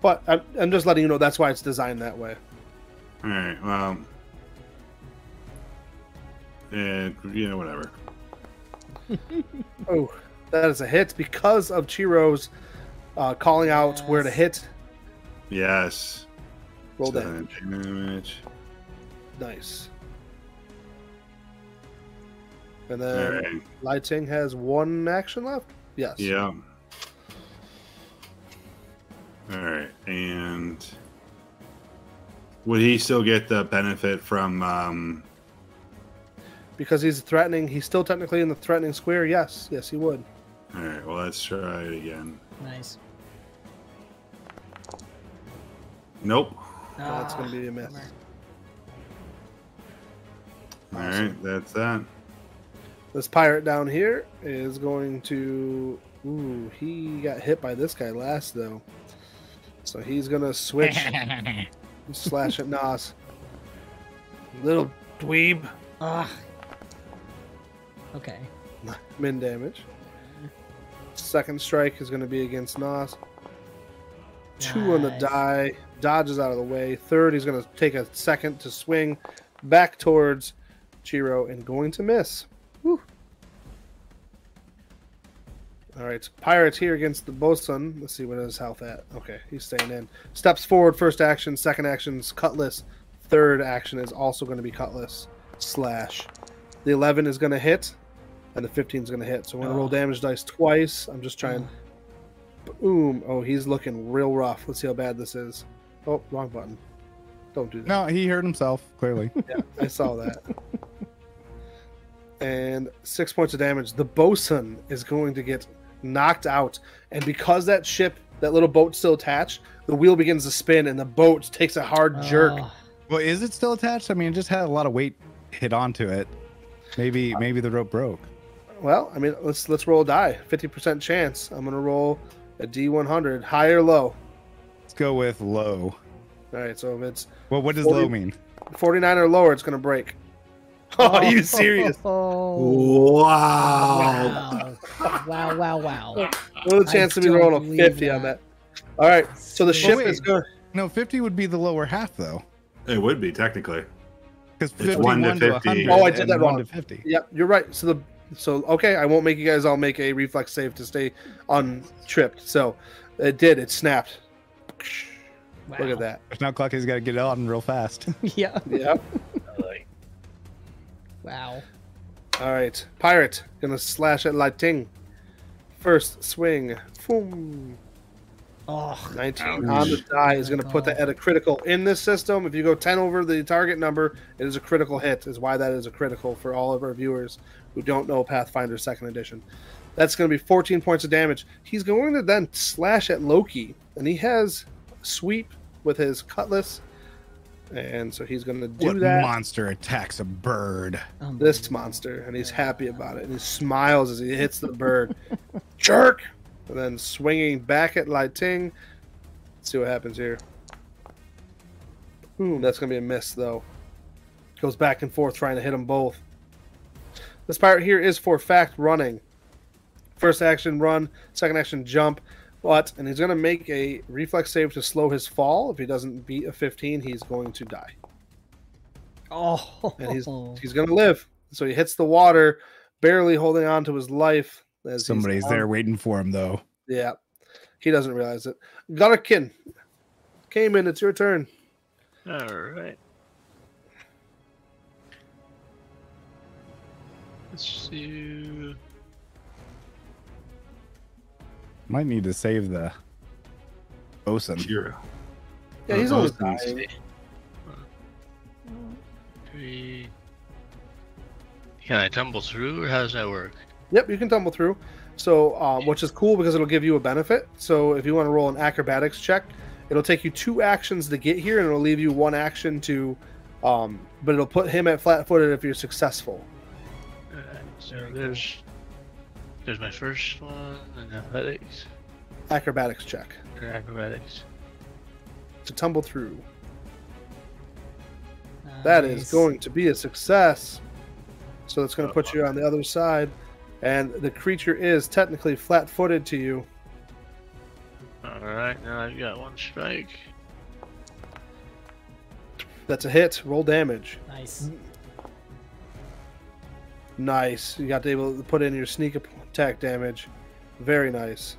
But I'm, I'm just letting you know that's why it's designed that way. All right. Well, and yeah, whatever. Oh, that is a hit because of Chiro's uh, calling out where to hit. Yes. Roll So damage. damage. Nice. And then right. Lai Ting has one action left. Yes. Yeah. All right, and would he still get the benefit from? Um, Because he's threatening. He's still technically in the threatening square. Yes. Yes, he would. all right, well, let's try it again. Nice. Nope. No, it's going Ah, to be a miss. bummer. All Awesome. right, that's that. This pirate down here is going to. Ooh, he got hit by this guy last though. So he's gonna switch slash at Nas. Little dweeb. Ah. Okay. Min damage. Second strike is gonna be against Nas. Two on the die. Dodges out of the way. Third, he's gonna take a second to swing back towards Chiro and going to miss. Whew. All right, Pirates here against the bosun. Let's see what his health at. Okay, he's staying in. Steps forward, first action, second action's cutlass. Third action is also going to be cutlass slash. The 11 is going to hit, and the 15 is going to hit. So I'm going to roll Oh. damage dice twice. I'm just trying. Mm. Boom. Oh, he's looking real rough. Let's see how bad this is. Oh, wrong button. Don't do that. No, he hurt himself, clearly. Yeah, I saw that. and six points of damage. The bosun is going to get knocked out, and because that ship, that little boat's still attached, the wheel begins to spin, and the boat takes a hard jerk. Oh, well, is it still attached? I mean, it just had a lot of weight hit onto it. Maybe uh, maybe the rope broke. Well, I mean, let's let's roll a die. Fifty percent chance. I'm gonna roll a D100, high or low. Let's go with low. All right, so if it's Well, what does Forty- low mean? 49 or lower, it's gonna break. Oh, are you oh. serious? Oh, Wow. wow. wow, wow, wow. Little chance I of me rolling a believe 50 on that. that. All right, so the ship wait. is going. No, 50 would be the lower half, though. It would be technically. Because It's one 51 to to 50. 100 Oh, I did that wrong. to 50. Yep, you're right. So the so okay, I won't make you guys all make a reflex save to stay untripped. So it did. It snapped. wow. Look at that. Now Clocky's got to get on real fast. Yeah. Yep. Wow. All right, pirate gonna slash at Lai Ting. First swing. Boom. Oh, 19 Ouch. on the die is going to put that at a critical in this system. If you go 10 over the target number, it is a critical hit. Is why that is a critical for all of our viewers who don't know Pathfinder Second Edition. That's going to be 14 points of damage. He's going to then slash at Loki, and he has sweep with his cutlass, and so he's going to do what that. monster attacks a bird? Oh, this monster, and he's happy about it, and he smiles as he hits the bird. Jerk! And then swinging back at Lai Ting. Let's see what happens here. Boom, that's gonna be a miss though. Goes back and forth trying to hit them both. This pirate here is for fact running. First action run, second action jump, but and he's gonna make a reflex save to slow his fall. If he doesn't beat a 15, he's going to die Oh. and he's oh. he's gonna live. So he hits the water, barely holding on to his life. As Somebody's there waiting for him, though. Yeah, he doesn't realize it. Gunnerkin came in. It's your turn. All right. Let's do. Might need to save the bosun. Hero. Yeah, he's Uh, always dying. Three. Can I tumble through, or how does that work? Yep, you can tumble through. So, um, which is cool because it'll give you a benefit. So, if you want to roll an acrobatics check, it'll take you two actions to get here, and it'll leave you one action to, um, but it'll put him at flat-footed if you're successful. Alright, so there's there's my first one, and athletics Acrobatics check or acrobatics. to tumble through. That is going to be a success. So it's going to put you on the other side. And the creature is technically flat footed to you. All right, now I've got one strike. That's a hit. Roll damage. Nice. Mm. Nice. You got to be able to put in your sneak attack damage. Very nice.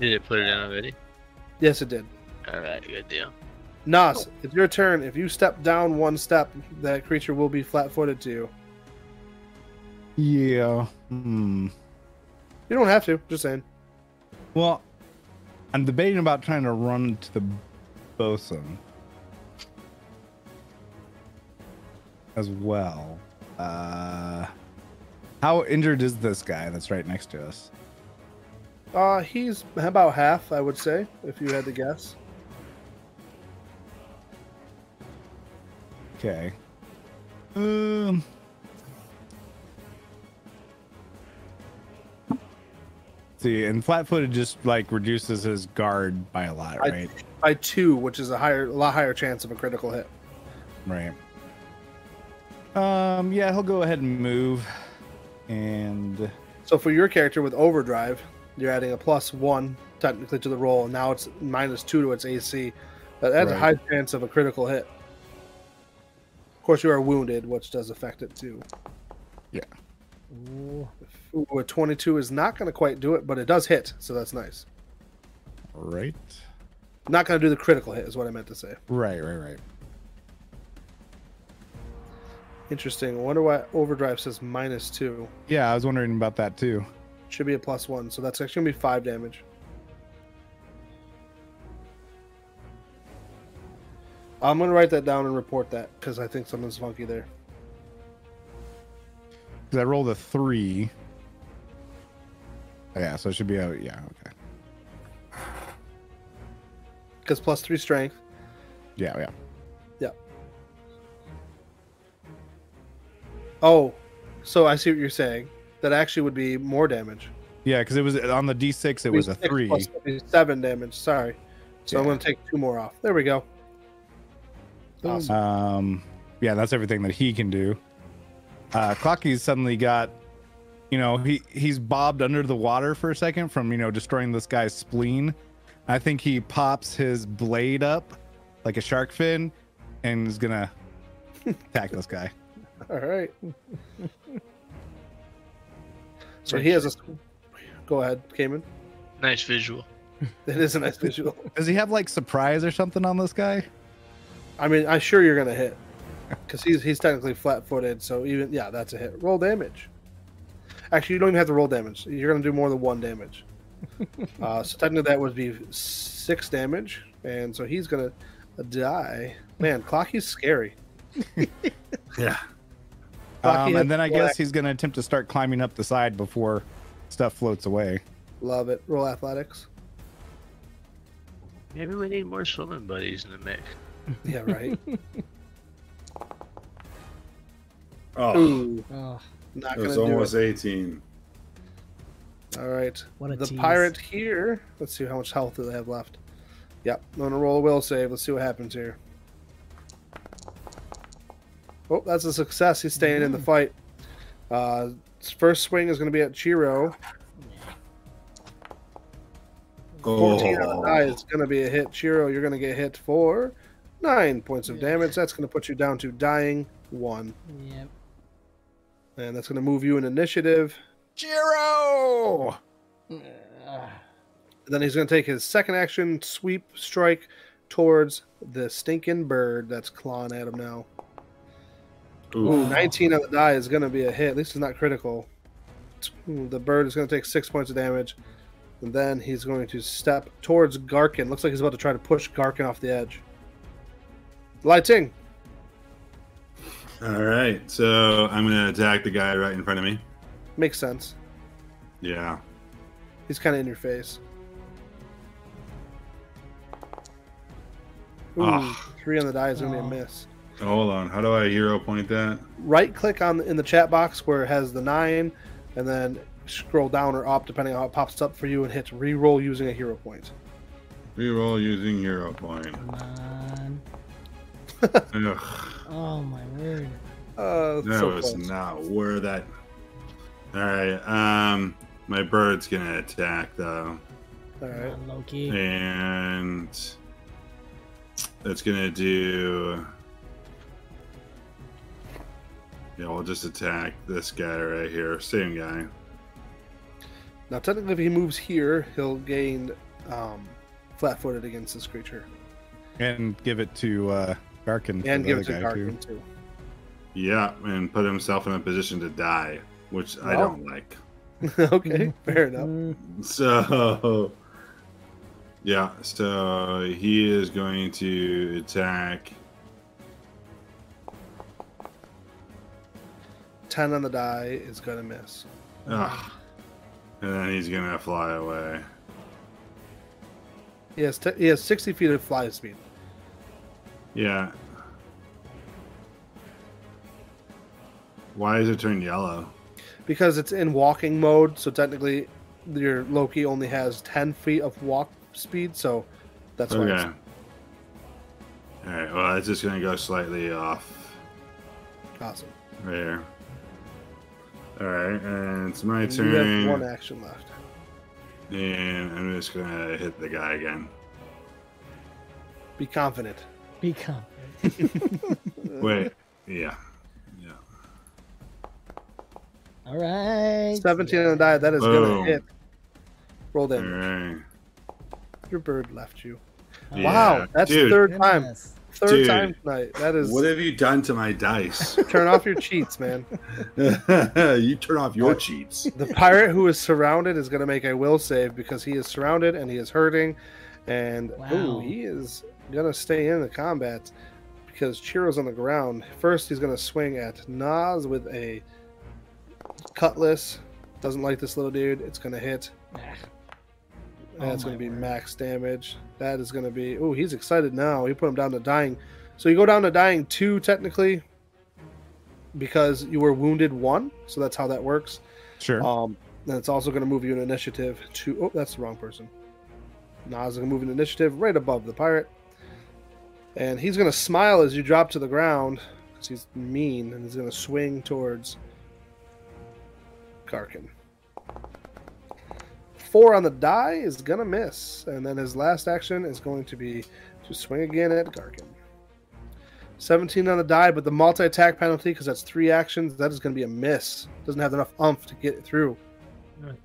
Did it put it in already? Yes, it did. All right, good deal. Nas, it's your turn. If you step down one step, that creature will be flat-footed to you. Yeah. Hmm. You don't have to. Just saying. Well, I'm debating about trying to run to the bosun as well. Uh, how injured is this guy that's right next to us? Uh, he's about half, I would say, if you had to guess. Okay. Um. See, and flat-footed just like reduces his guard by a lot, right? By two, which is a higher, a lot higher chance of a critical hit. Right. Um. Yeah, he'll go ahead and move, and So for your character with overdrive, you're adding a plus one technically to the roll, and now it's minus two to its AC. That adds a high chance of a critical hit. Of course, you are wounded, which does affect it too. Yeah. Ooh, a 22 is not going to quite do it, but it does hit, so that's nice. right, Not going to do the critical hit, is what I meant to say. right, right, right. Interesting. I wonder why overdrive says minus two. Yeah, I was wondering about that too. Should be a plus one, so that's actually going to be five damage. I'm going to write that down and report that because I think something's funky there. Because I rolled a three. Oh, yeah, so it should be a yeah. Okay. Because plus three strength. Yeah, yeah. Oh, so I see what you're saying. That actually would be more damage. Yeah, because it was on the D6. It was a three. plus would be seven damage. Sorry. So I'm going to take two more off. There we go. Awesome. Um, yeah, that's everything that he can do. Uh, Clocky's suddenly got, you know, he he's bobbed under the water for a second from you know destroying this guy's spleen. I think he pops his blade up like a shark fin and is gonna attack this guy. All right. so he has a. Go ahead, Cayman. Nice visual. It is a nice visual. Does he have like surprise or something on this guy? I mean, I'm sure you're gonna hit because he's he's technically flat-footed. So even yeah, that's a hit. Roll damage. Actually, you don't even have to roll damage. You're gonna do more than one damage. uh, so technically, that would be six damage, and so he's gonna die. Man, Clocky's scary. Yeah. Clocky Um, and then I guess he's gonna attempt to start climbing up the side before stuff floats away. Love it. Roll athletics. Maybe we need more swimming buddies in the mix. Yeah, right. Oh, Ooh, Oh, not it was do almost it. 18. All right. What a the tease. pirate here. Let's see how much health do they have left. Yep. I'm gonna roll a will save. Let's see what happens here. Oh, that's a success. He's staying in the fight. Uh, first swing is gonna be at Chiro. 14 on Oh, the die is gonna be a hit. Chiro, you're gonna get hit for nine points of damage. That's gonna put you down to dying one, yep. and that's gonna move you in initiative. Chiro! Ugh. Then he's going to take his second action, sweep strike towards the stinking bird that's clawing at him now. Ooh, Ooh. 19 on the die is going to be a hit. At least it's not critical. The bird is going to take six points of damage. And then he's going to step towards Garkin. Looks like he's about to try to push Garkin off the edge. Lai Ting. All right. So I'm going to attack the guy right in front of me. Makes sense. Yeah. He's kind of in your face. Ooh, three on the die is going to Oh. be a miss. Hold on. How do I hero point that? right click on in the chat box where it has the nine, and then scroll down or up depending on how it pops up for you, and hit re-roll using a hero point. Reroll using hero point. Come on. Ugh, Oh my word. Uh, that so was close. not where that. All right. Um, my bird's gonna attack though, All Come right. on, Loki. and that's gonna do. Yeah, we'll just attack this guy right here. Same guy. Now, technically, if he moves here, he'll gain um, flat-footed against this creature. And give it to uh, Garkin. and give it to other guy, too. Too. Yeah, and put himself in a position to die, which I don't like. okay, fair enough. Mm, So, yeah, so he is going to attack. Ten on the die is gonna miss. Ugh. And then he's gonna fly away. He has t- he has sixty feet of fly speed. Yeah. Why is it turned yellow? because it's in walking mode. So technically, your Loki only has ten feet of walk speed. So that's why. Okay. All right. Well, it's just gonna go slightly off awesome. right here. All right, and it's my And you have one action left. and I'm just gonna hit the guy again. Be confident. be confident. Wait. Yeah. Yeah. All right. Seventeen on the die. That is Boom. gonna hit. Roll All damage. right. Your bird left you. Yeah. Wow, that's Dude, third time. Goodness. Third Dude. time tonight. That is. What have you done to my dice? Turn off your cheats, man. you turn off your cheats. The pirate who is surrounded is going to make a will save because he is surrounded and he is hurting, and Wow. ooh, he is going to stay in the combat because Chiro's on the ground. First, he's going to swing at Nas with a cutlass. Doesn't like this little dude. It's going to hit. That's Oh going to be word. max damage. That is going to be. Oh, he's excited now. He put him down to dying. So you go down to dying two technically because you were wounded one. So that's how that works. Sure. Um, then it's also going to move you an initiative to. Oh, that's the wrong person. Nas is going to move in initiative right above the pirate, and he's going to smile as you drop to the ground because he's mean, and he's going to swing towards Garkin. Four on the die is going to miss, and then his last action is going to be to swing again at Garkin. 17 on the die, but the multi attack penalty, because that's three actions, that is going to be a miss. Doesn't have enough umph to get it through.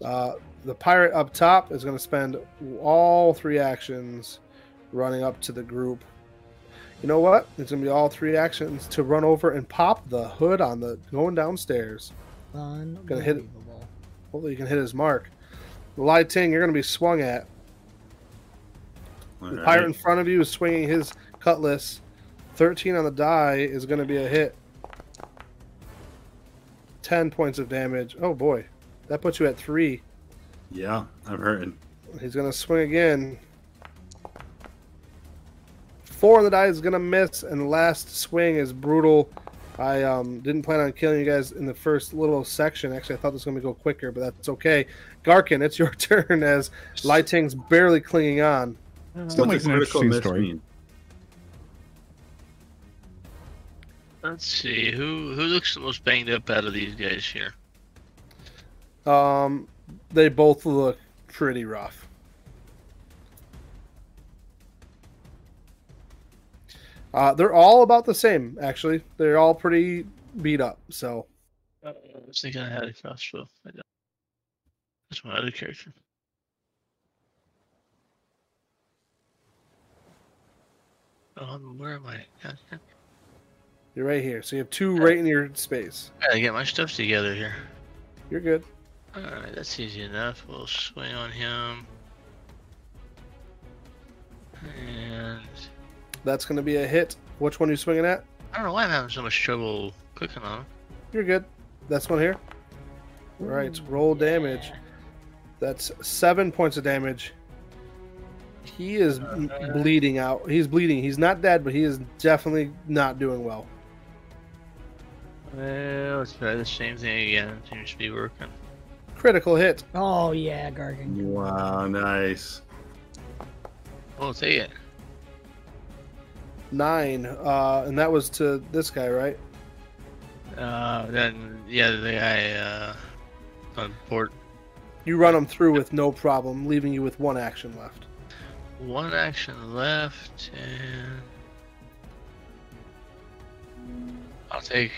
Uh, the pirate up top is going to spend all three actions running up to the group. You know what? It's going to be all three actions to run over and pop the hood on the going downstairs. Gonna hit it. Hopefully, you can hit his mark. The Lai Ting, you're going to be swung at. All The right. pirate in front of you is swinging his cutlass. 13 on the die is going to be a hit. 10 points of damage. Oh boy. That puts you at three. Yeah, I'm hurting. He's going to swing again. Four on the die is going to miss, and the last swing is brutal. I um, didn't plan on killing you guys in the first little section. Actually, I thought this was going to go quicker, but that's okay. Garkin, it's your turn as Lai Ting's barely clinging on. Still makes a an critical interesting miss story. mean? Let's see who who looks the most banged up out of these guys here. Um, they both look pretty rough. Uh, they're all about the same, actually. They're all pretty beat up. So Uh, I was thinking I had a crossbow. I don't. That's my other character. Um, where am I? You're right here. So you have two right in your space. I gotta get my stuff together here. You're good. Alright, that's easy enough. We'll swing on him. And That's going to be a hit. Which one are you swinging at? I don't know why I'm having so much trouble clicking on him. You're good. That's one here. All right. Roll damage. That's seven points of damage. He is m- uh, bleeding out. He's bleeding. He's not dead, but he is definitely not doing well. Well, let's try the same thing again. Seems to be working. Critical hit. Oh yeah, Garkin. Wow, nice. We'll take it. Nine. Uh, and that was to this guy, right? Uh, then yeah, the guy uh on port. You run him through with no problem, leaving you with one action left. One action left, and I'll take.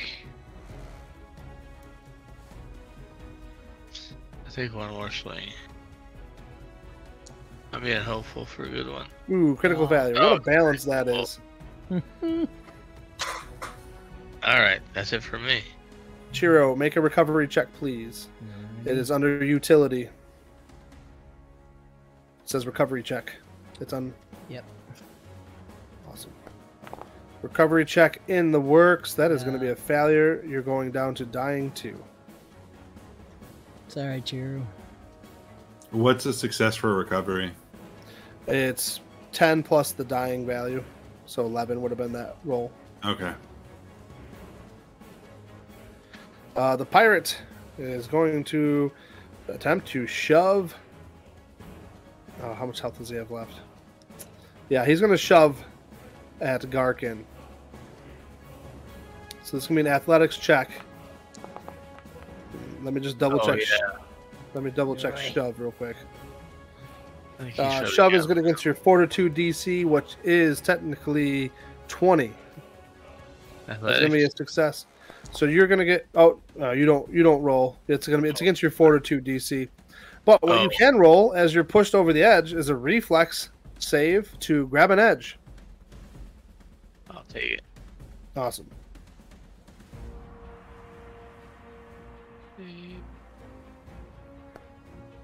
I'll take one more swing. I'm being hopeful for a good one. Ooh, critical Oh. failure. What Oh, a balance that is. All right, that's it for me. Chiro, make a recovery check, please. Mm-hmm. It is under utility. It says recovery check. It's on. Yep. Awesome. Recovery check in the works. That is going to be a failure. You're going down to dying two. Sorry, Chiro. What's a success for recovery? It's 10 plus the dying value. So 11 would have been that roll. Okay. Uh, the pirate is going to attempt to shove. Oh, how much health does he have left? Yeah, he's going to shove at Garkin. So this is going to be an athletics check. Let me just double Oh, check. yeah. Let me double check Right. shove real quick. I think he Uh, shoved shove it is down. going against your fortitude DC, which is technically 20. It's gonna be a success. So you're gonna get. Oh, uh, you don't. You don't roll. It's gonna be. It's against your fortitude DC. But what you Oh. can roll as you're pushed over the edge is a reflex save to grab an edge. I'll take it. Awesome.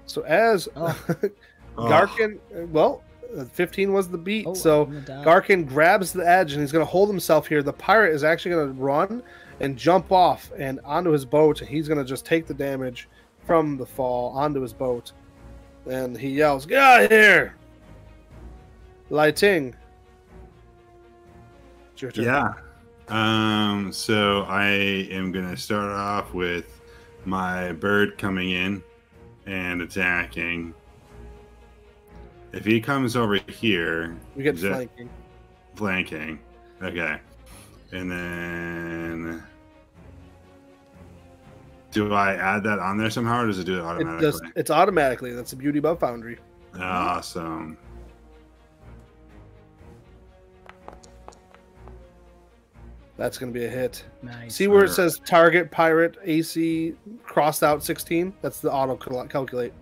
So as Oh. Oh, Garkin, well, uh, 15 was the beat. Oh, so I'm gonna die. Garkin grabs the edge and he's going to hold himself here. The pirate is actually going to run and jump off and onto his boat. And he's going to just take the damage from the fall onto his boat. And he yells, Get out of here! Lai Ting. It's your turn. Yeah. Um, so I am gonna start off with my bird coming in and attacking. If he comes over here, we get is flanking. flanking. Okay. And then do I add that on there somehow or does it do it automatically? It automatically? does, it's automatically. That's the beauty about Foundry. Ah, awesome. That's going to be a hit. Nice. See where it says target pirate AC crossed out 16? That's the auto calculate.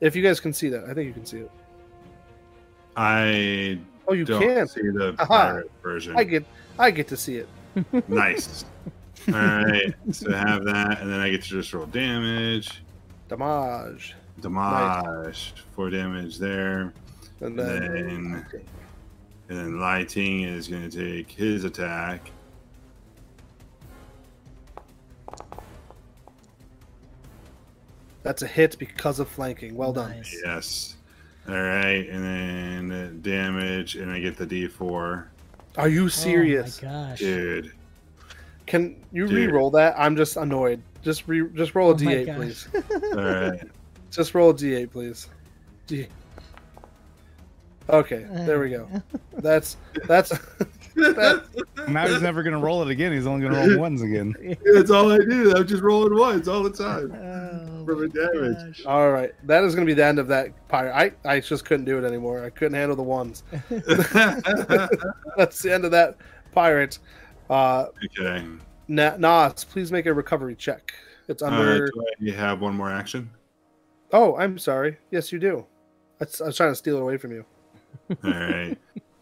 If you guys can see that, I think you can see it. I Oh, you don't can. see the Aha. pirate version. I get, I get to see it. Nice. All right, so I have that, and then I get to just roll damage. Damage, Damage, four damage there, and and then then and then Lai Ting is going to take his attack. that's a hit because of flanking. Well done. Nice. Yes. All right, and then uh, damage, and I get the D4. Are you serious? Oh my gosh. Dude, Can you Dude. re-roll that? I'm just annoyed. Just re, just roll a oh D8, gosh. please. all right. Just roll a d8, please. D. Okay, there we go. That's that's that, Now he's never gonna roll it again. He's only gonna roll ones again. That's all I do. I'm just rolling ones all the time. Oh For my the damage. gosh. all right. That is going to be the end of that pirate. I I just couldn't do it anymore. I couldn't handle the ones. That's the end of that pirate. Uh, okay. Na- Nas, please make a recovery check. It's Uh, under. do I have one more action? oh, I'm sorry. Yes, you do. I I was trying to steal it away from you. All right.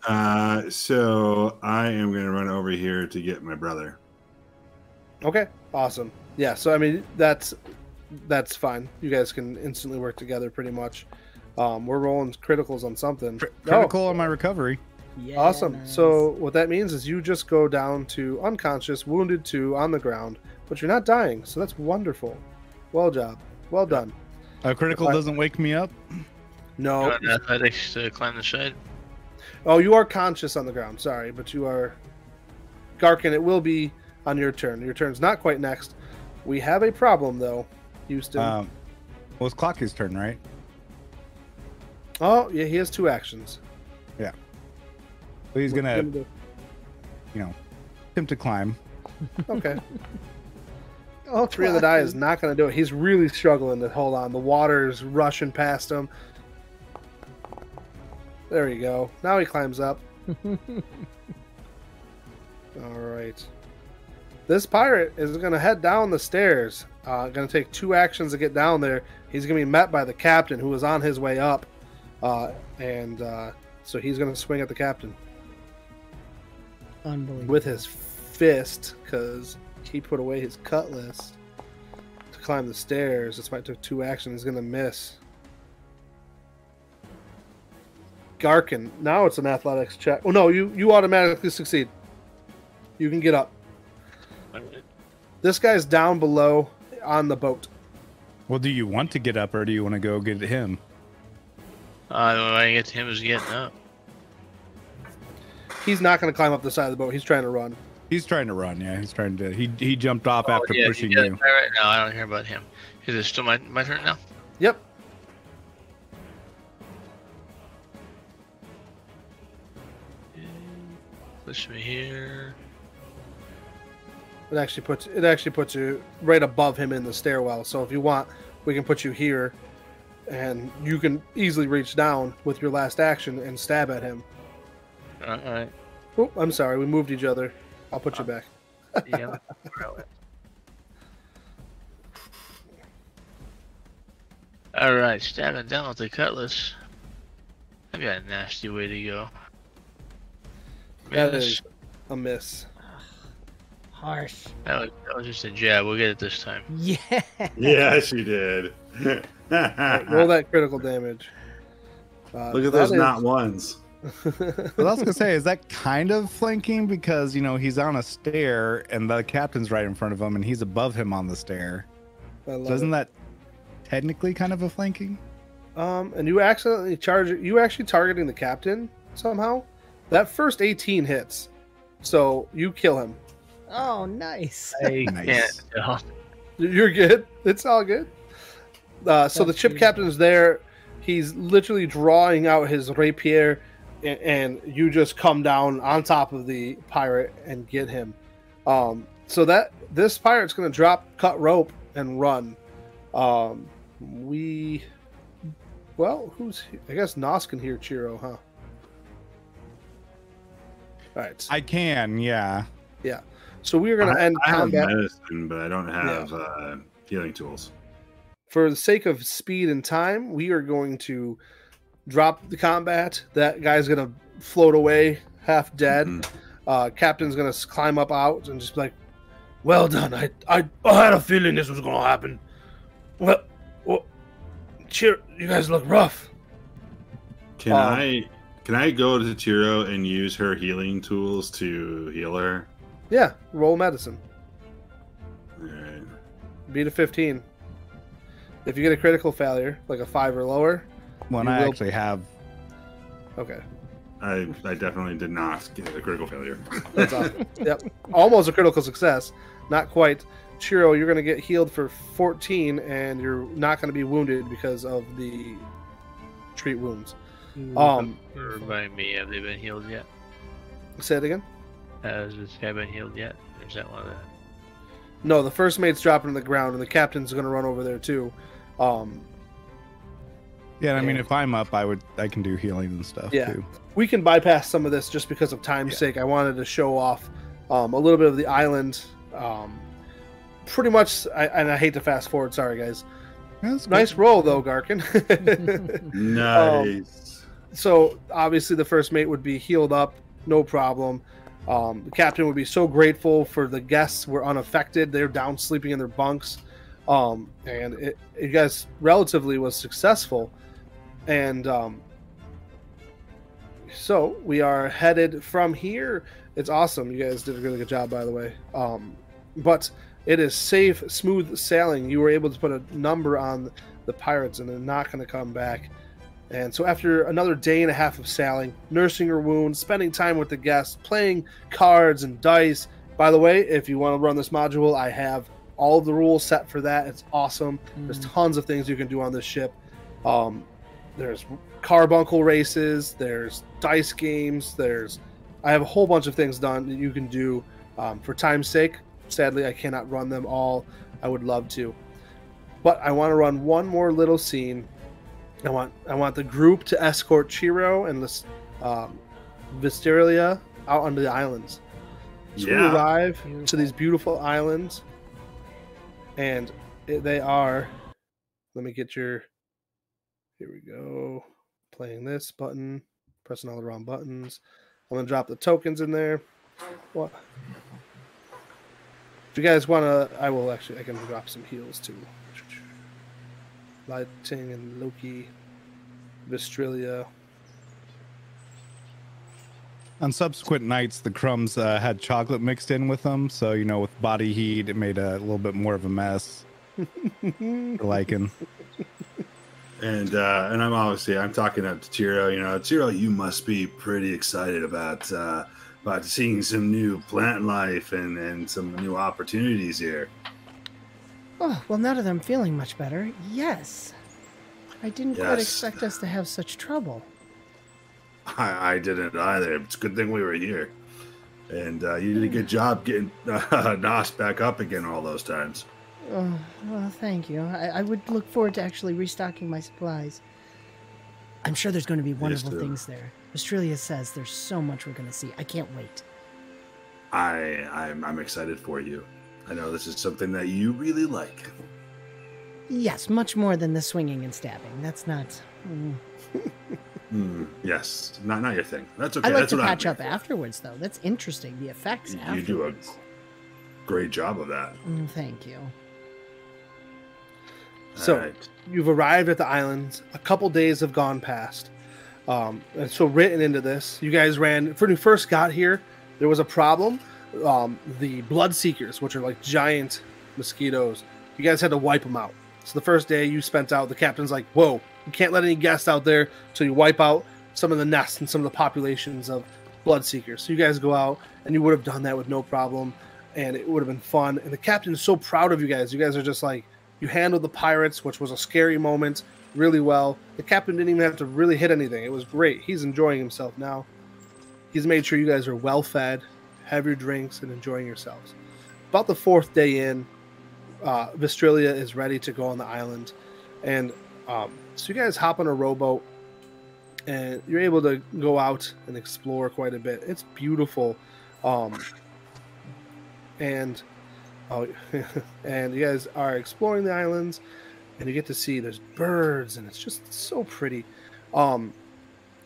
Uh, so I am going to run over here to get my brother. Okay, awesome. Yeah, so I mean that's that's fine. You guys can instantly work together pretty much. Um, we're rolling criticals on something. Cri- Oh, Critical on my recovery. Yeah, awesome. nice. So what that means is you just go down to unconscious, wounded two on the ground, but you're not dying. So that's wonderful. Well job. Well done. A critical I- doesn't wake me up. No. Got athletics to climb the side. Oh, you are conscious on the ground. Sorry, but you are Garkin. It will be on your turn. Your turn's not quite next. We have a problem though, Houston. Um, well, it's Clocky's turn, right? oh, yeah, he has two actions. Yeah. So he's gonna, you know, attempt to climb. Okay. oh, Three of the die is not going to do it. He's really struggling to hold on. The water is rushing past him. There you go. Now he climbs up. All right. This pirate is going to head down the stairs. Uh, going to take two actions to get down there. He's going to be met by the captain, who is on his way up. uh, and uh, so he's going to swing at the captain Unbelievable. with his fist because he put away his cutlass to climb the stairs. That's why it took two actions. He's going to miss. Garkin. Now it's an athletics check. Oh no, you you automatically succeed. You can get up. This guy's down below on the boat. Well, do you want to get up or do you want to go get him? Uh, the only way I get to him is getting up. He's not going to climb up the side of the boat. He's trying to run. He's trying to run. Yeah, he's trying to. He he jumped off Oh, after yeah, pushing you. Right, right now, I don't care about him. Is it still my, my turn now? Yep. Push me here. It actually puts it actually puts you right above him in the stairwell. So if you want, we can put you here, and you can easily reach down with your last action and stab at him. All right. Oh, I'm sorry, we moved each other. I'll put you uh, back. Yeah. All right, stabbing down with the cutlass. I've got a nasty way to go. That Miss. is a miss. Harsh. That was, that was just a jab. We'll get it this time. Yeah. Yes, you did. Alright, roll that critical damage. Uh, Look at those is- not ones. Well, I was gonna say, is that kind of flanking because you know he's on a stair and the captain's right in front of him and he's above him on the stair. I love So isn't it. that technically kind of a flanking? Um, and you accidentally charge you actually targeting the captain somehow. That first 18 hits, so you kill him. Oh, nice. I Nice. can't. You're good. It's all good. Uh, so the That's ship captain's there. He's literally drawing out his rapier, and, and you just come down on top of the pirate and get him. Um, so that this pirate's going to drop, cut rope, and run. Um, we, well, who's? I guess Nas can hear Chiro, huh? All right. I can, yeah. Yeah. So we are going to I, end I have combat. medicine, but I don't have uh, healing tools. for the sake of speed and time, we are going to drop the combat. That guy's gonna float away, half dead. Mhm. Uh, Captain's gonna climb up out and just be like, "Well done. I, I, I had a feeling this was gonna happen. Well, well, cheer. You guys look rough. Can Um, I can I go to Chiro and use her healing tools to heal her? Yeah, roll medicine. Alright. Beat a 15. If you get a critical failure, like a five or lower, When I will- actually have okay, I I definitely did not get a critical failure. that's awesome. yep, almost a critical success. Not quite. Chiro, you're going to get healed for 14, and you're not going to be wounded because of the treat wounds. Um, Remind me, have they been healed yet? say it again. Has this guy been healed yet? Or is that one of the... No, the first mate's dropping to the ground, and the captain's going to run over there too. Um, Yeah, I mean if I'm up I would I can do healing and stuff Yeah. too. we can bypass some of this just because of time's Yeah. sake. I wanted to show off um, a little bit of the island. Um, pretty much, I, and I hate to fast forward. Sorry, guys. That's Nice good. roll though, Garkin. nice. So obviously the first mate would be healed up, no problem. Um, the captain would be so grateful for the guests were unaffected. They're down sleeping in their bunks, um, and it, it guys relatively was successful. And um, so we are headed from here. It's awesome. You guys did a really good job, by the way. Um, but it is safe, smooth sailing. You were able to put a number on the pirates, and they're not going to come back. And so, after another day and a half of sailing, nursing your wounds, spending time with the guests, playing cards and dice. By the way, if you want to run this module, I have all of the rules set for that. It's awesome. There's tons of things you can do on this ship. Um, there's carbuncle races. There's dice games. There's I have a whole bunch of things done that you can do. Um, for time's sake, sadly, I cannot run them all. I would love to, but I want to run one more little scene I want I want the group to escort Chiro and this um, Vistrilia out onto the islands. So we Yeah. arrive to these beautiful islands, and they are. Let me get your. Here we go. playing this button, pressing all the wrong buttons. I'm gonna drop the tokens in there. What? If you guys wanna, I will actually. I can drop some heals too. Lai Ting and Loki, Vistrilia. On subsequent nights, the crumbs uh, had chocolate mixed in with them, so you know, with body heat, it made a little bit more of a mess. for liking. And uh, and I'm obviously I'm talking up to Chiro. You know, Chiro, you must be pretty excited about uh, about seeing some new plant life and and some new opportunities here. Oh, well, now that I'm feeling much better, yes. I didn't quite expect us to have such trouble. I, I didn't either. It's a good thing we were here. And uh, you did a good job getting uh, Nas back up again all those times. Oh, well, thank you. I, I would look forward to actually restocking my supplies. I'm sure there's going to be wonderful things there. Vistrilia says there's so much we're going to see. I can't wait. I I'm, I'm excited for you. I know this is something that you really like. Yes, much more than the swinging and stabbing. That's not. mm. Hmm, yes, not not your thing. That's okay. I like That's to what I'm up for. afterwards, though. That's interesting. The effects You afterwards. do a great job of that. Mm, thank you. So- All right. You've arrived at the islands. A couple days have gone past. Um, and so written into this, you guys ran when you first got here. There was a problem. Um, the blood seekers, which are like giant mosquitoes, you guys had to wipe them out. So the first day you spent out, the captain's like, "Whoa, you can't let any guests out there until you wipe out some of the nests and some of the populations of blood seekers." So you guys go out, and you would have done that with no problem, and it would have been fun. And the captain is so proud of you guys. You guys are just like, you handled the pirates, which was a scary moment, really well. The captain didn't even have to really hit anything. It was great. He's enjoying himself now. He's made sure you guys are well fed, have your drinks, and enjoying yourselves. About the fourth day in, uh, is ready to go on the island, and um, so you guys hop on a rowboat, and you're able to go out and explore quite a bit. It's beautiful, um, and oh, and you guys are exploring the islands, and you get to see there's birds, and it's just so pretty. Um,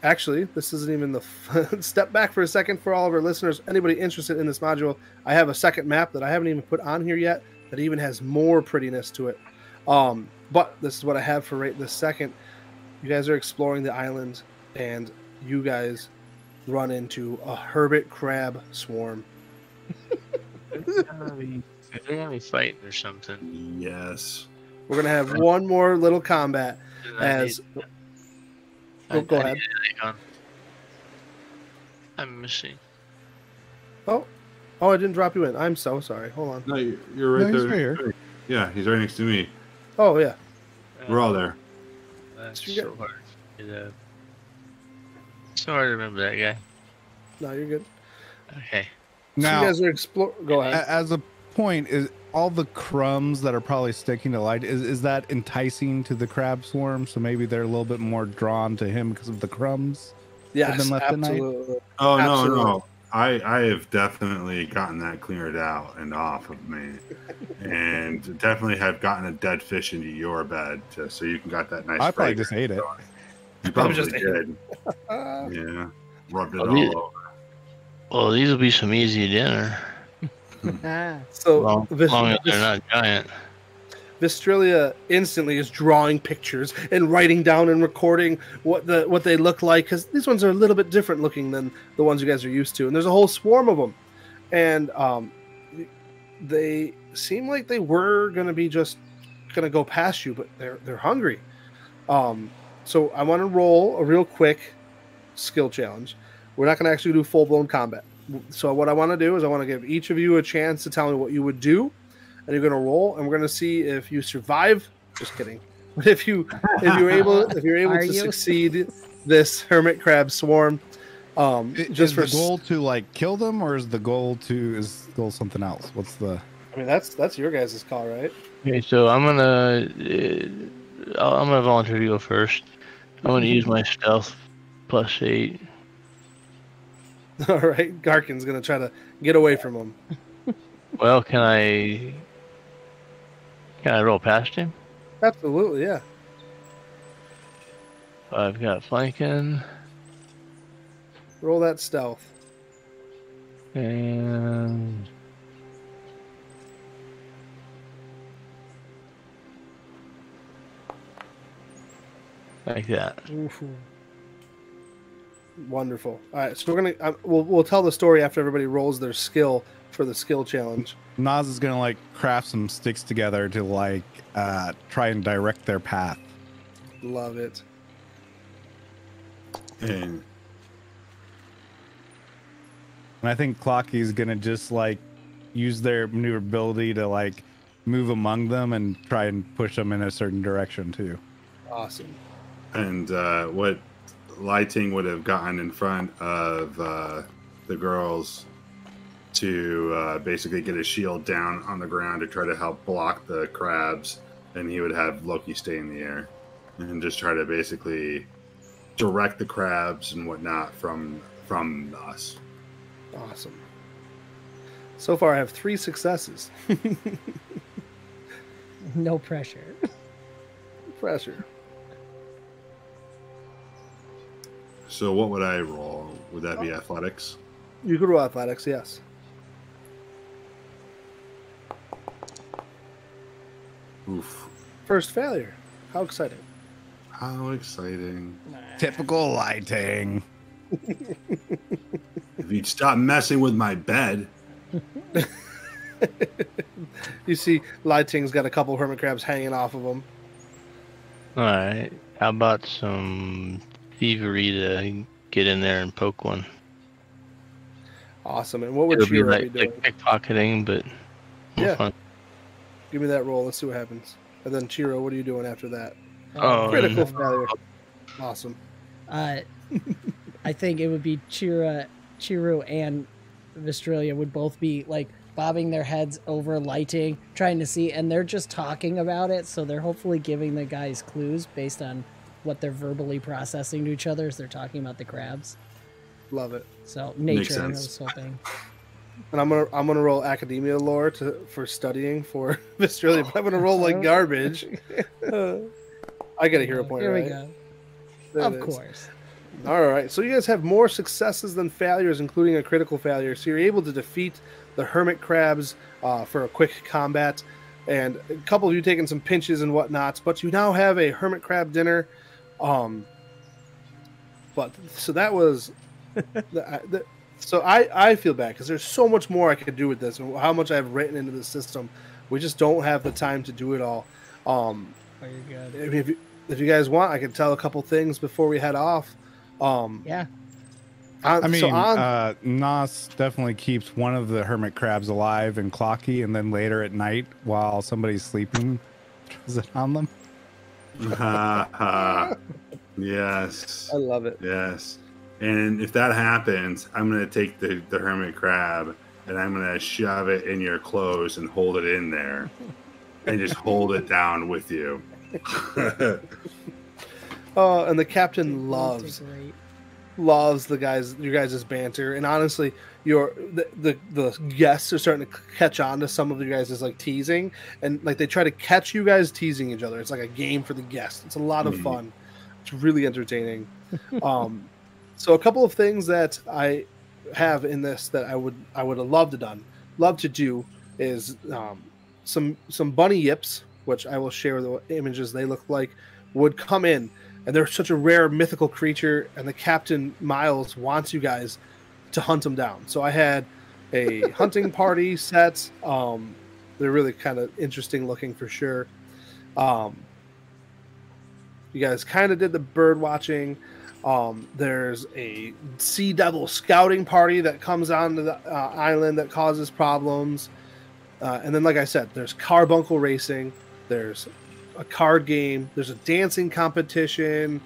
actually, this isn't even the f- step back for a second for all of our listeners. Anybody interested in this module, I have a second map that I haven't even put on here yet that even has more prettiness to it. Um, but this is what I have for right this second. You guys are exploring the island, and you guys run into a hermit crab swarm. They're gonna be, gonna be fighting or something. Yes. We're gonna have one more little combat And I as. Need- Oh, I, go I ahead. Um, I'm missing. Oh, oh, I didn't drop you in. I'm so sorry. Hold on. No, you- you're right No, he's there. right here. Yeah, he's right next to me. Oh yeah. Uh, We're all there. That's So you hard. to get. So hard to remember that guy. No, you're good. Okay. so Now, you guys are explore. Go ahead. as a point, is all the crumbs that are probably sticking to light is is that enticing to the crab swarm? So maybe they're a little bit more drawn to him because of the crumbs. yes, been left at night? absolutely. Oh no, Absolutely. no. I I have definitely gotten that cleared out and off of me, and definitely have gotten a dead fish into your bed, to, so you can got that nice. I probably just ate it. You probably just did. Yeah, rubbed it Oh, all yeah. over. Well, these will be some easy dinner. Ah, so Long, Vis- long as Vis- they're not giant. Vistrilia instantly is drawing pictures and writing down and recording what the what they look like because these ones are a little bit different looking than the ones you guys are used to, and there's a whole swarm of them, and um, they seem like they were gonna be just gonna go past you, but they're they're hungry. Um, so I want to roll a real quick skill challenge. We're not gonna actually do full blown combat. So what I want to do is I want to give each of you a chance to tell me what you would do and you're gonna roll, and we're gonna see if you survive. Just kidding. But if you if you're able if you're able Are to you? succeed this hermit crab swarm, um, I- just is for the goal to like kill them, or is the goal to is goal something else? What's the I mean that's that's your guys' call, right? Okay, so I'm gonna uh, I'm gonna volunteer to go first. I'm gonna use my stealth plus eight. All right, Garkin's gonna try to get away from him. Well, can I can I roll past him? Absolutely, yeah. I've got flanking Roll that stealth. and like that. Oof. Wonderful. All right, so we're gonna uh, we'll we'll tell the story after everybody rolls their skill for the skill challenge. Nas is gonna like craft some sticks together to like uh try and direct their path. Love it. And And I think Clocky's gonna just like use their maneuverability to like move among them and try and push them in a certain direction too. Awesome. and uh, what Lai Ting would have gotten in front of uh, the girls to uh, basically get a shield down on the ground to try to help block the crabs, and he would have Loki stay in the air and just try to basically direct the crabs and whatnot from from us. Awesome. So far, I have three successes. No pressure. Pressure. So what would I roll? Would that be oh. athletics? You could roll athletics, yes. Oof! First failure. How exciting. How exciting! Typical Lai Ting. If you'd stop messing with my bed. You see, Lai Ting's got a couple hermit crabs hanging off of him. All right. How about some thievery to get in there and poke one? Awesome. And what would It'll be Shira be like, doing? like pickpocketing, but more Yeah. fun. Give me that roll. Let's see what happens. And then Chiro, what are you doing after that? Oh, Critical and- failure. Awesome. Uh, I think it would be Chira, Chiru, and Vistralia would both be like bobbing their heads over Lai Ting, trying to see, and they're just talking about it. So they're hopefully giving the guys clues based on what they're verbally processing to each other as they're talking about the crabs. Love it. So Makes nature, I sense. was hoping. And I'm gonna I'm gonna roll academia lore to for studying for Vistrilia, but I'm gonna roll like garbage. I get a hero point. Here we right? go. There of course. All right. So you guys have more successes than failures, including a critical failure. So you're able to defeat the hermit crabs uh, for a quick combat, and a couple of you taking some pinches and whatnots. But you now have a hermit crab dinner. Um, but so that was. the, the, so I I feel bad because there's so much more I could do with this and how much I've written into the system. We just don't have the time to do it all. Um, Oh, you're good. if you, if you guys want, I can tell a couple things before we head off. Um, Yeah. on- I mean, so on, uh, Nas definitely keeps one of the hermit crabs alive and Clocky, and then later at night, while somebody's sleeping, throws it on them. Ha ha. Yes. I love it. Yes. And if that happens, I'm going to take the, the hermit crab and I'm going to shove it in your clothes and hold it in there and just hold it down with you. Oh, and the captain loves Great. Loves the guys your guys' banter, and honestly, your the, the the guests are starting to catch on to some of you guys' like teasing, and like they try to catch you guys teasing each other. It's like a game for the guests. It's a lot of Mhm. fun. It's really entertaining. um, so a couple of things that I have in this that I would I would have loved to done, love to do is um, some some bunyips, which I will share the images they look like, would come in, and they're such a rare mythical creature, and the captain Miles wants you guys to hunt them down. So I had a hunting party set. Um, they're really kind of interesting looking for sure. Um, you guys kind of did the bird watching. Um, there's a sea devil scouting party that comes onto the uh, island that causes problems. Uh, and then, like I said, there's carbuncle racing. There's a card game. There's a dancing competition.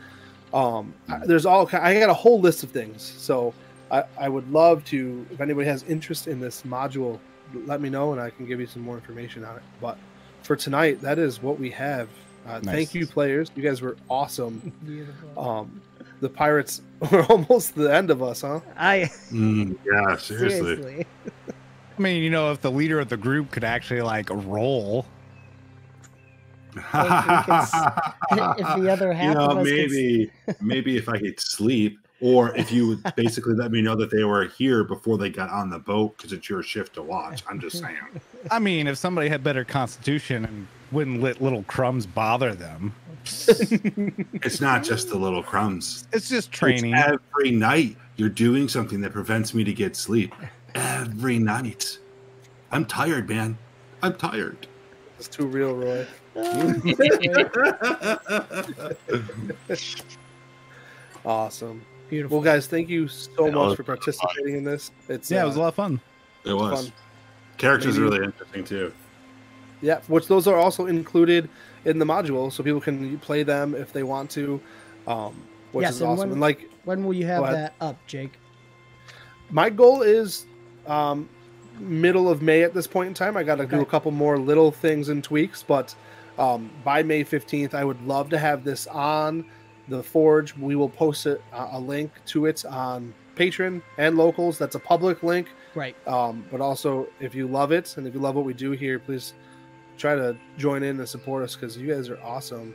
Um, there's all. I got a whole list of things. So I, I would love to. If anybody has interest in this module, let me know and I can give you some more information on it. But for tonight, that is what we have. Uh, Nice. Thank you, players. You guys were awesome. Beautiful. Um, the pirates were almost the end of us, huh? I Mm, yeah, seriously. seriously. I mean, you know, if the leader of the group could actually like roll, if the other half you know, of us could maybe maybe if I could sleep, or if you would basically let me know that they were here before they got on the boat because it's your shift to watch. I'm just saying. I mean, if somebody had better constitution and wouldn't let little crumbs bother them, It's not just the little crumbs. it's just It's training. every night you're doing something that prevents me to get sleep. Every night. I'm tired, man. I'm tired. It's too real, Roy. Awesome. Beautiful. Well, guys, thank you so That much for participating in this. It's yeah, it uh, was a lot of fun. It was. fun. Characters are Maybe- really interesting too. Yeah, which those are also included in the module, so people can play them if they want to, um, which Yes, is and awesome. when- and like when will you have that up, Jake? my goal is um, middle of May at this point in time. I got to do a couple more little things and tweaks, but um, by May 15th, I would love to have this on the Forge. We will post it, uh, a link to it on Patreon and locals. That's a public link. Right. Um, but also, if you love it and if you love what we do here, please try to join in and support us because you guys are awesome.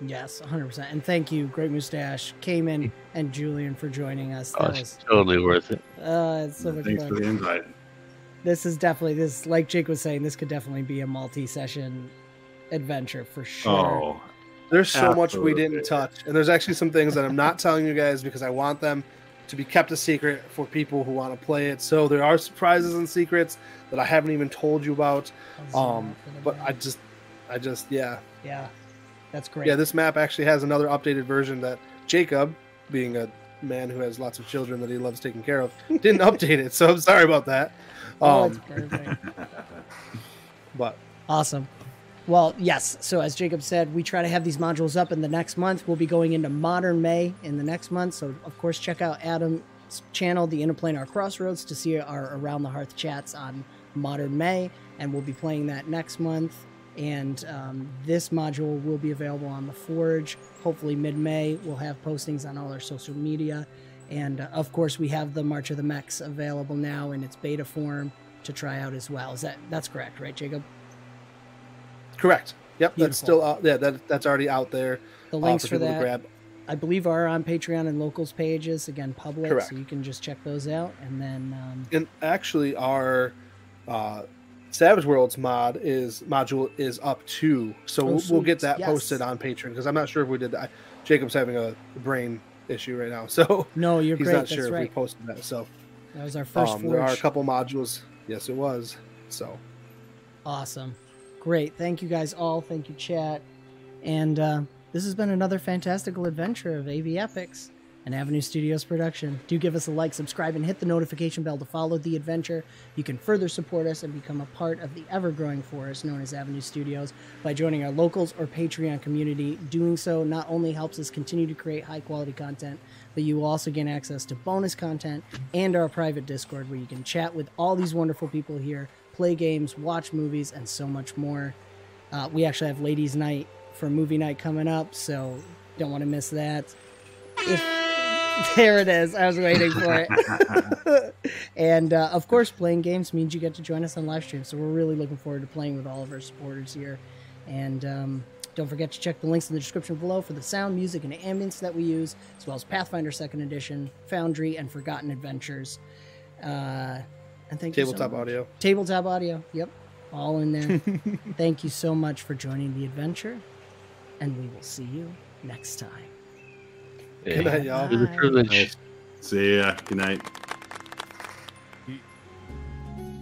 Yes, 100%. And thank you, Great Mustache, Cayman, and Julian for joining us. Oh, it's was totally worth it. uh, it's so much Thanks fun. for the invite. This is definitely this, like Jake was saying, this could definitely be a multi-session adventure for sure. Oh, There's so much we didn't touch, and there's actually some things that I'm not telling you guys because I want them to be kept a secret for people who want to play it. So there are surprises and secrets that I haven't even told you about. Um, but I just, I just, yeah, yeah, that's great. yeah. This map actually has another updated version that Jacob, being a man who has lots of children that he loves taking care of, didn't update it. So I'm sorry about that. oh, it's Um, perfect. but Awesome. Well, yes. So as Jacob said, we try to have these modules up in the next month. We'll be going into Modern May in the next month. So of course, check out Adam's channel, the Inn of Planar Crossroads, to see our Around the Hearth chats on Modern May, and we'll be playing that next month. And um, this module will be available on the Forge. Hopefully, mid-May, we'll have postings on all our social media. And uh, of course, we have the March of the Mechs available now in its beta form to try out as well. Is that that's correct, right, Jacob? Correct. Yep, Beautiful. that's still out. Yeah, that that's already out there. The uh, links for that, grab. I believe, are on Patreon and locals pages. Again, public, Correct. so you can just check those out. And then, um, and actually our uh, Savage Worlds mod is module is up too, so Oh, we'll, we'll get that Yes. posted on Patreon because I'm not sure if we did that. Jacob's having a brain issue right now, so no, you're he's great. not That's sure if we posted that. So That was our first um, there are a couple modules. Yes, it was. So Awesome. Great. Thank you guys all. Thank you, chat. And uh, this has been another fantastical adventure of AV Epochs, an Avenue Studios production. Do give us a like, subscribe, and hit the notification bell to follow the adventure. You can further support us and become a part of the ever growing forest known as Avenue Studios by joining our locals or Patreon community. Doing so not only helps us continue to create high quality content, but you will also gain access to bonus content and our private Discord where you can chat with all these wonderful people here, play games, watch movies, and so much more. Uh, we actually have ladies' night for movie night coming up, so don't want to miss that. If there it is, I was waiting for it. and uh, of course, playing games means you get to join us on live stream, so we're really looking forward to playing with all of our supporters here. And um, don't forget to check the links in the description below for the sound, music, and ambience that we use, as well as Pathfinder Second Edition, Foundry, and Forgotten Adventures. Uh, and thank you so tabletop audio. Tabletop audio. Yep. All in there. Thank you so much for joining the adventure. And we will see you next time. Good night, y'all. It was a privilege. See ya. Good night.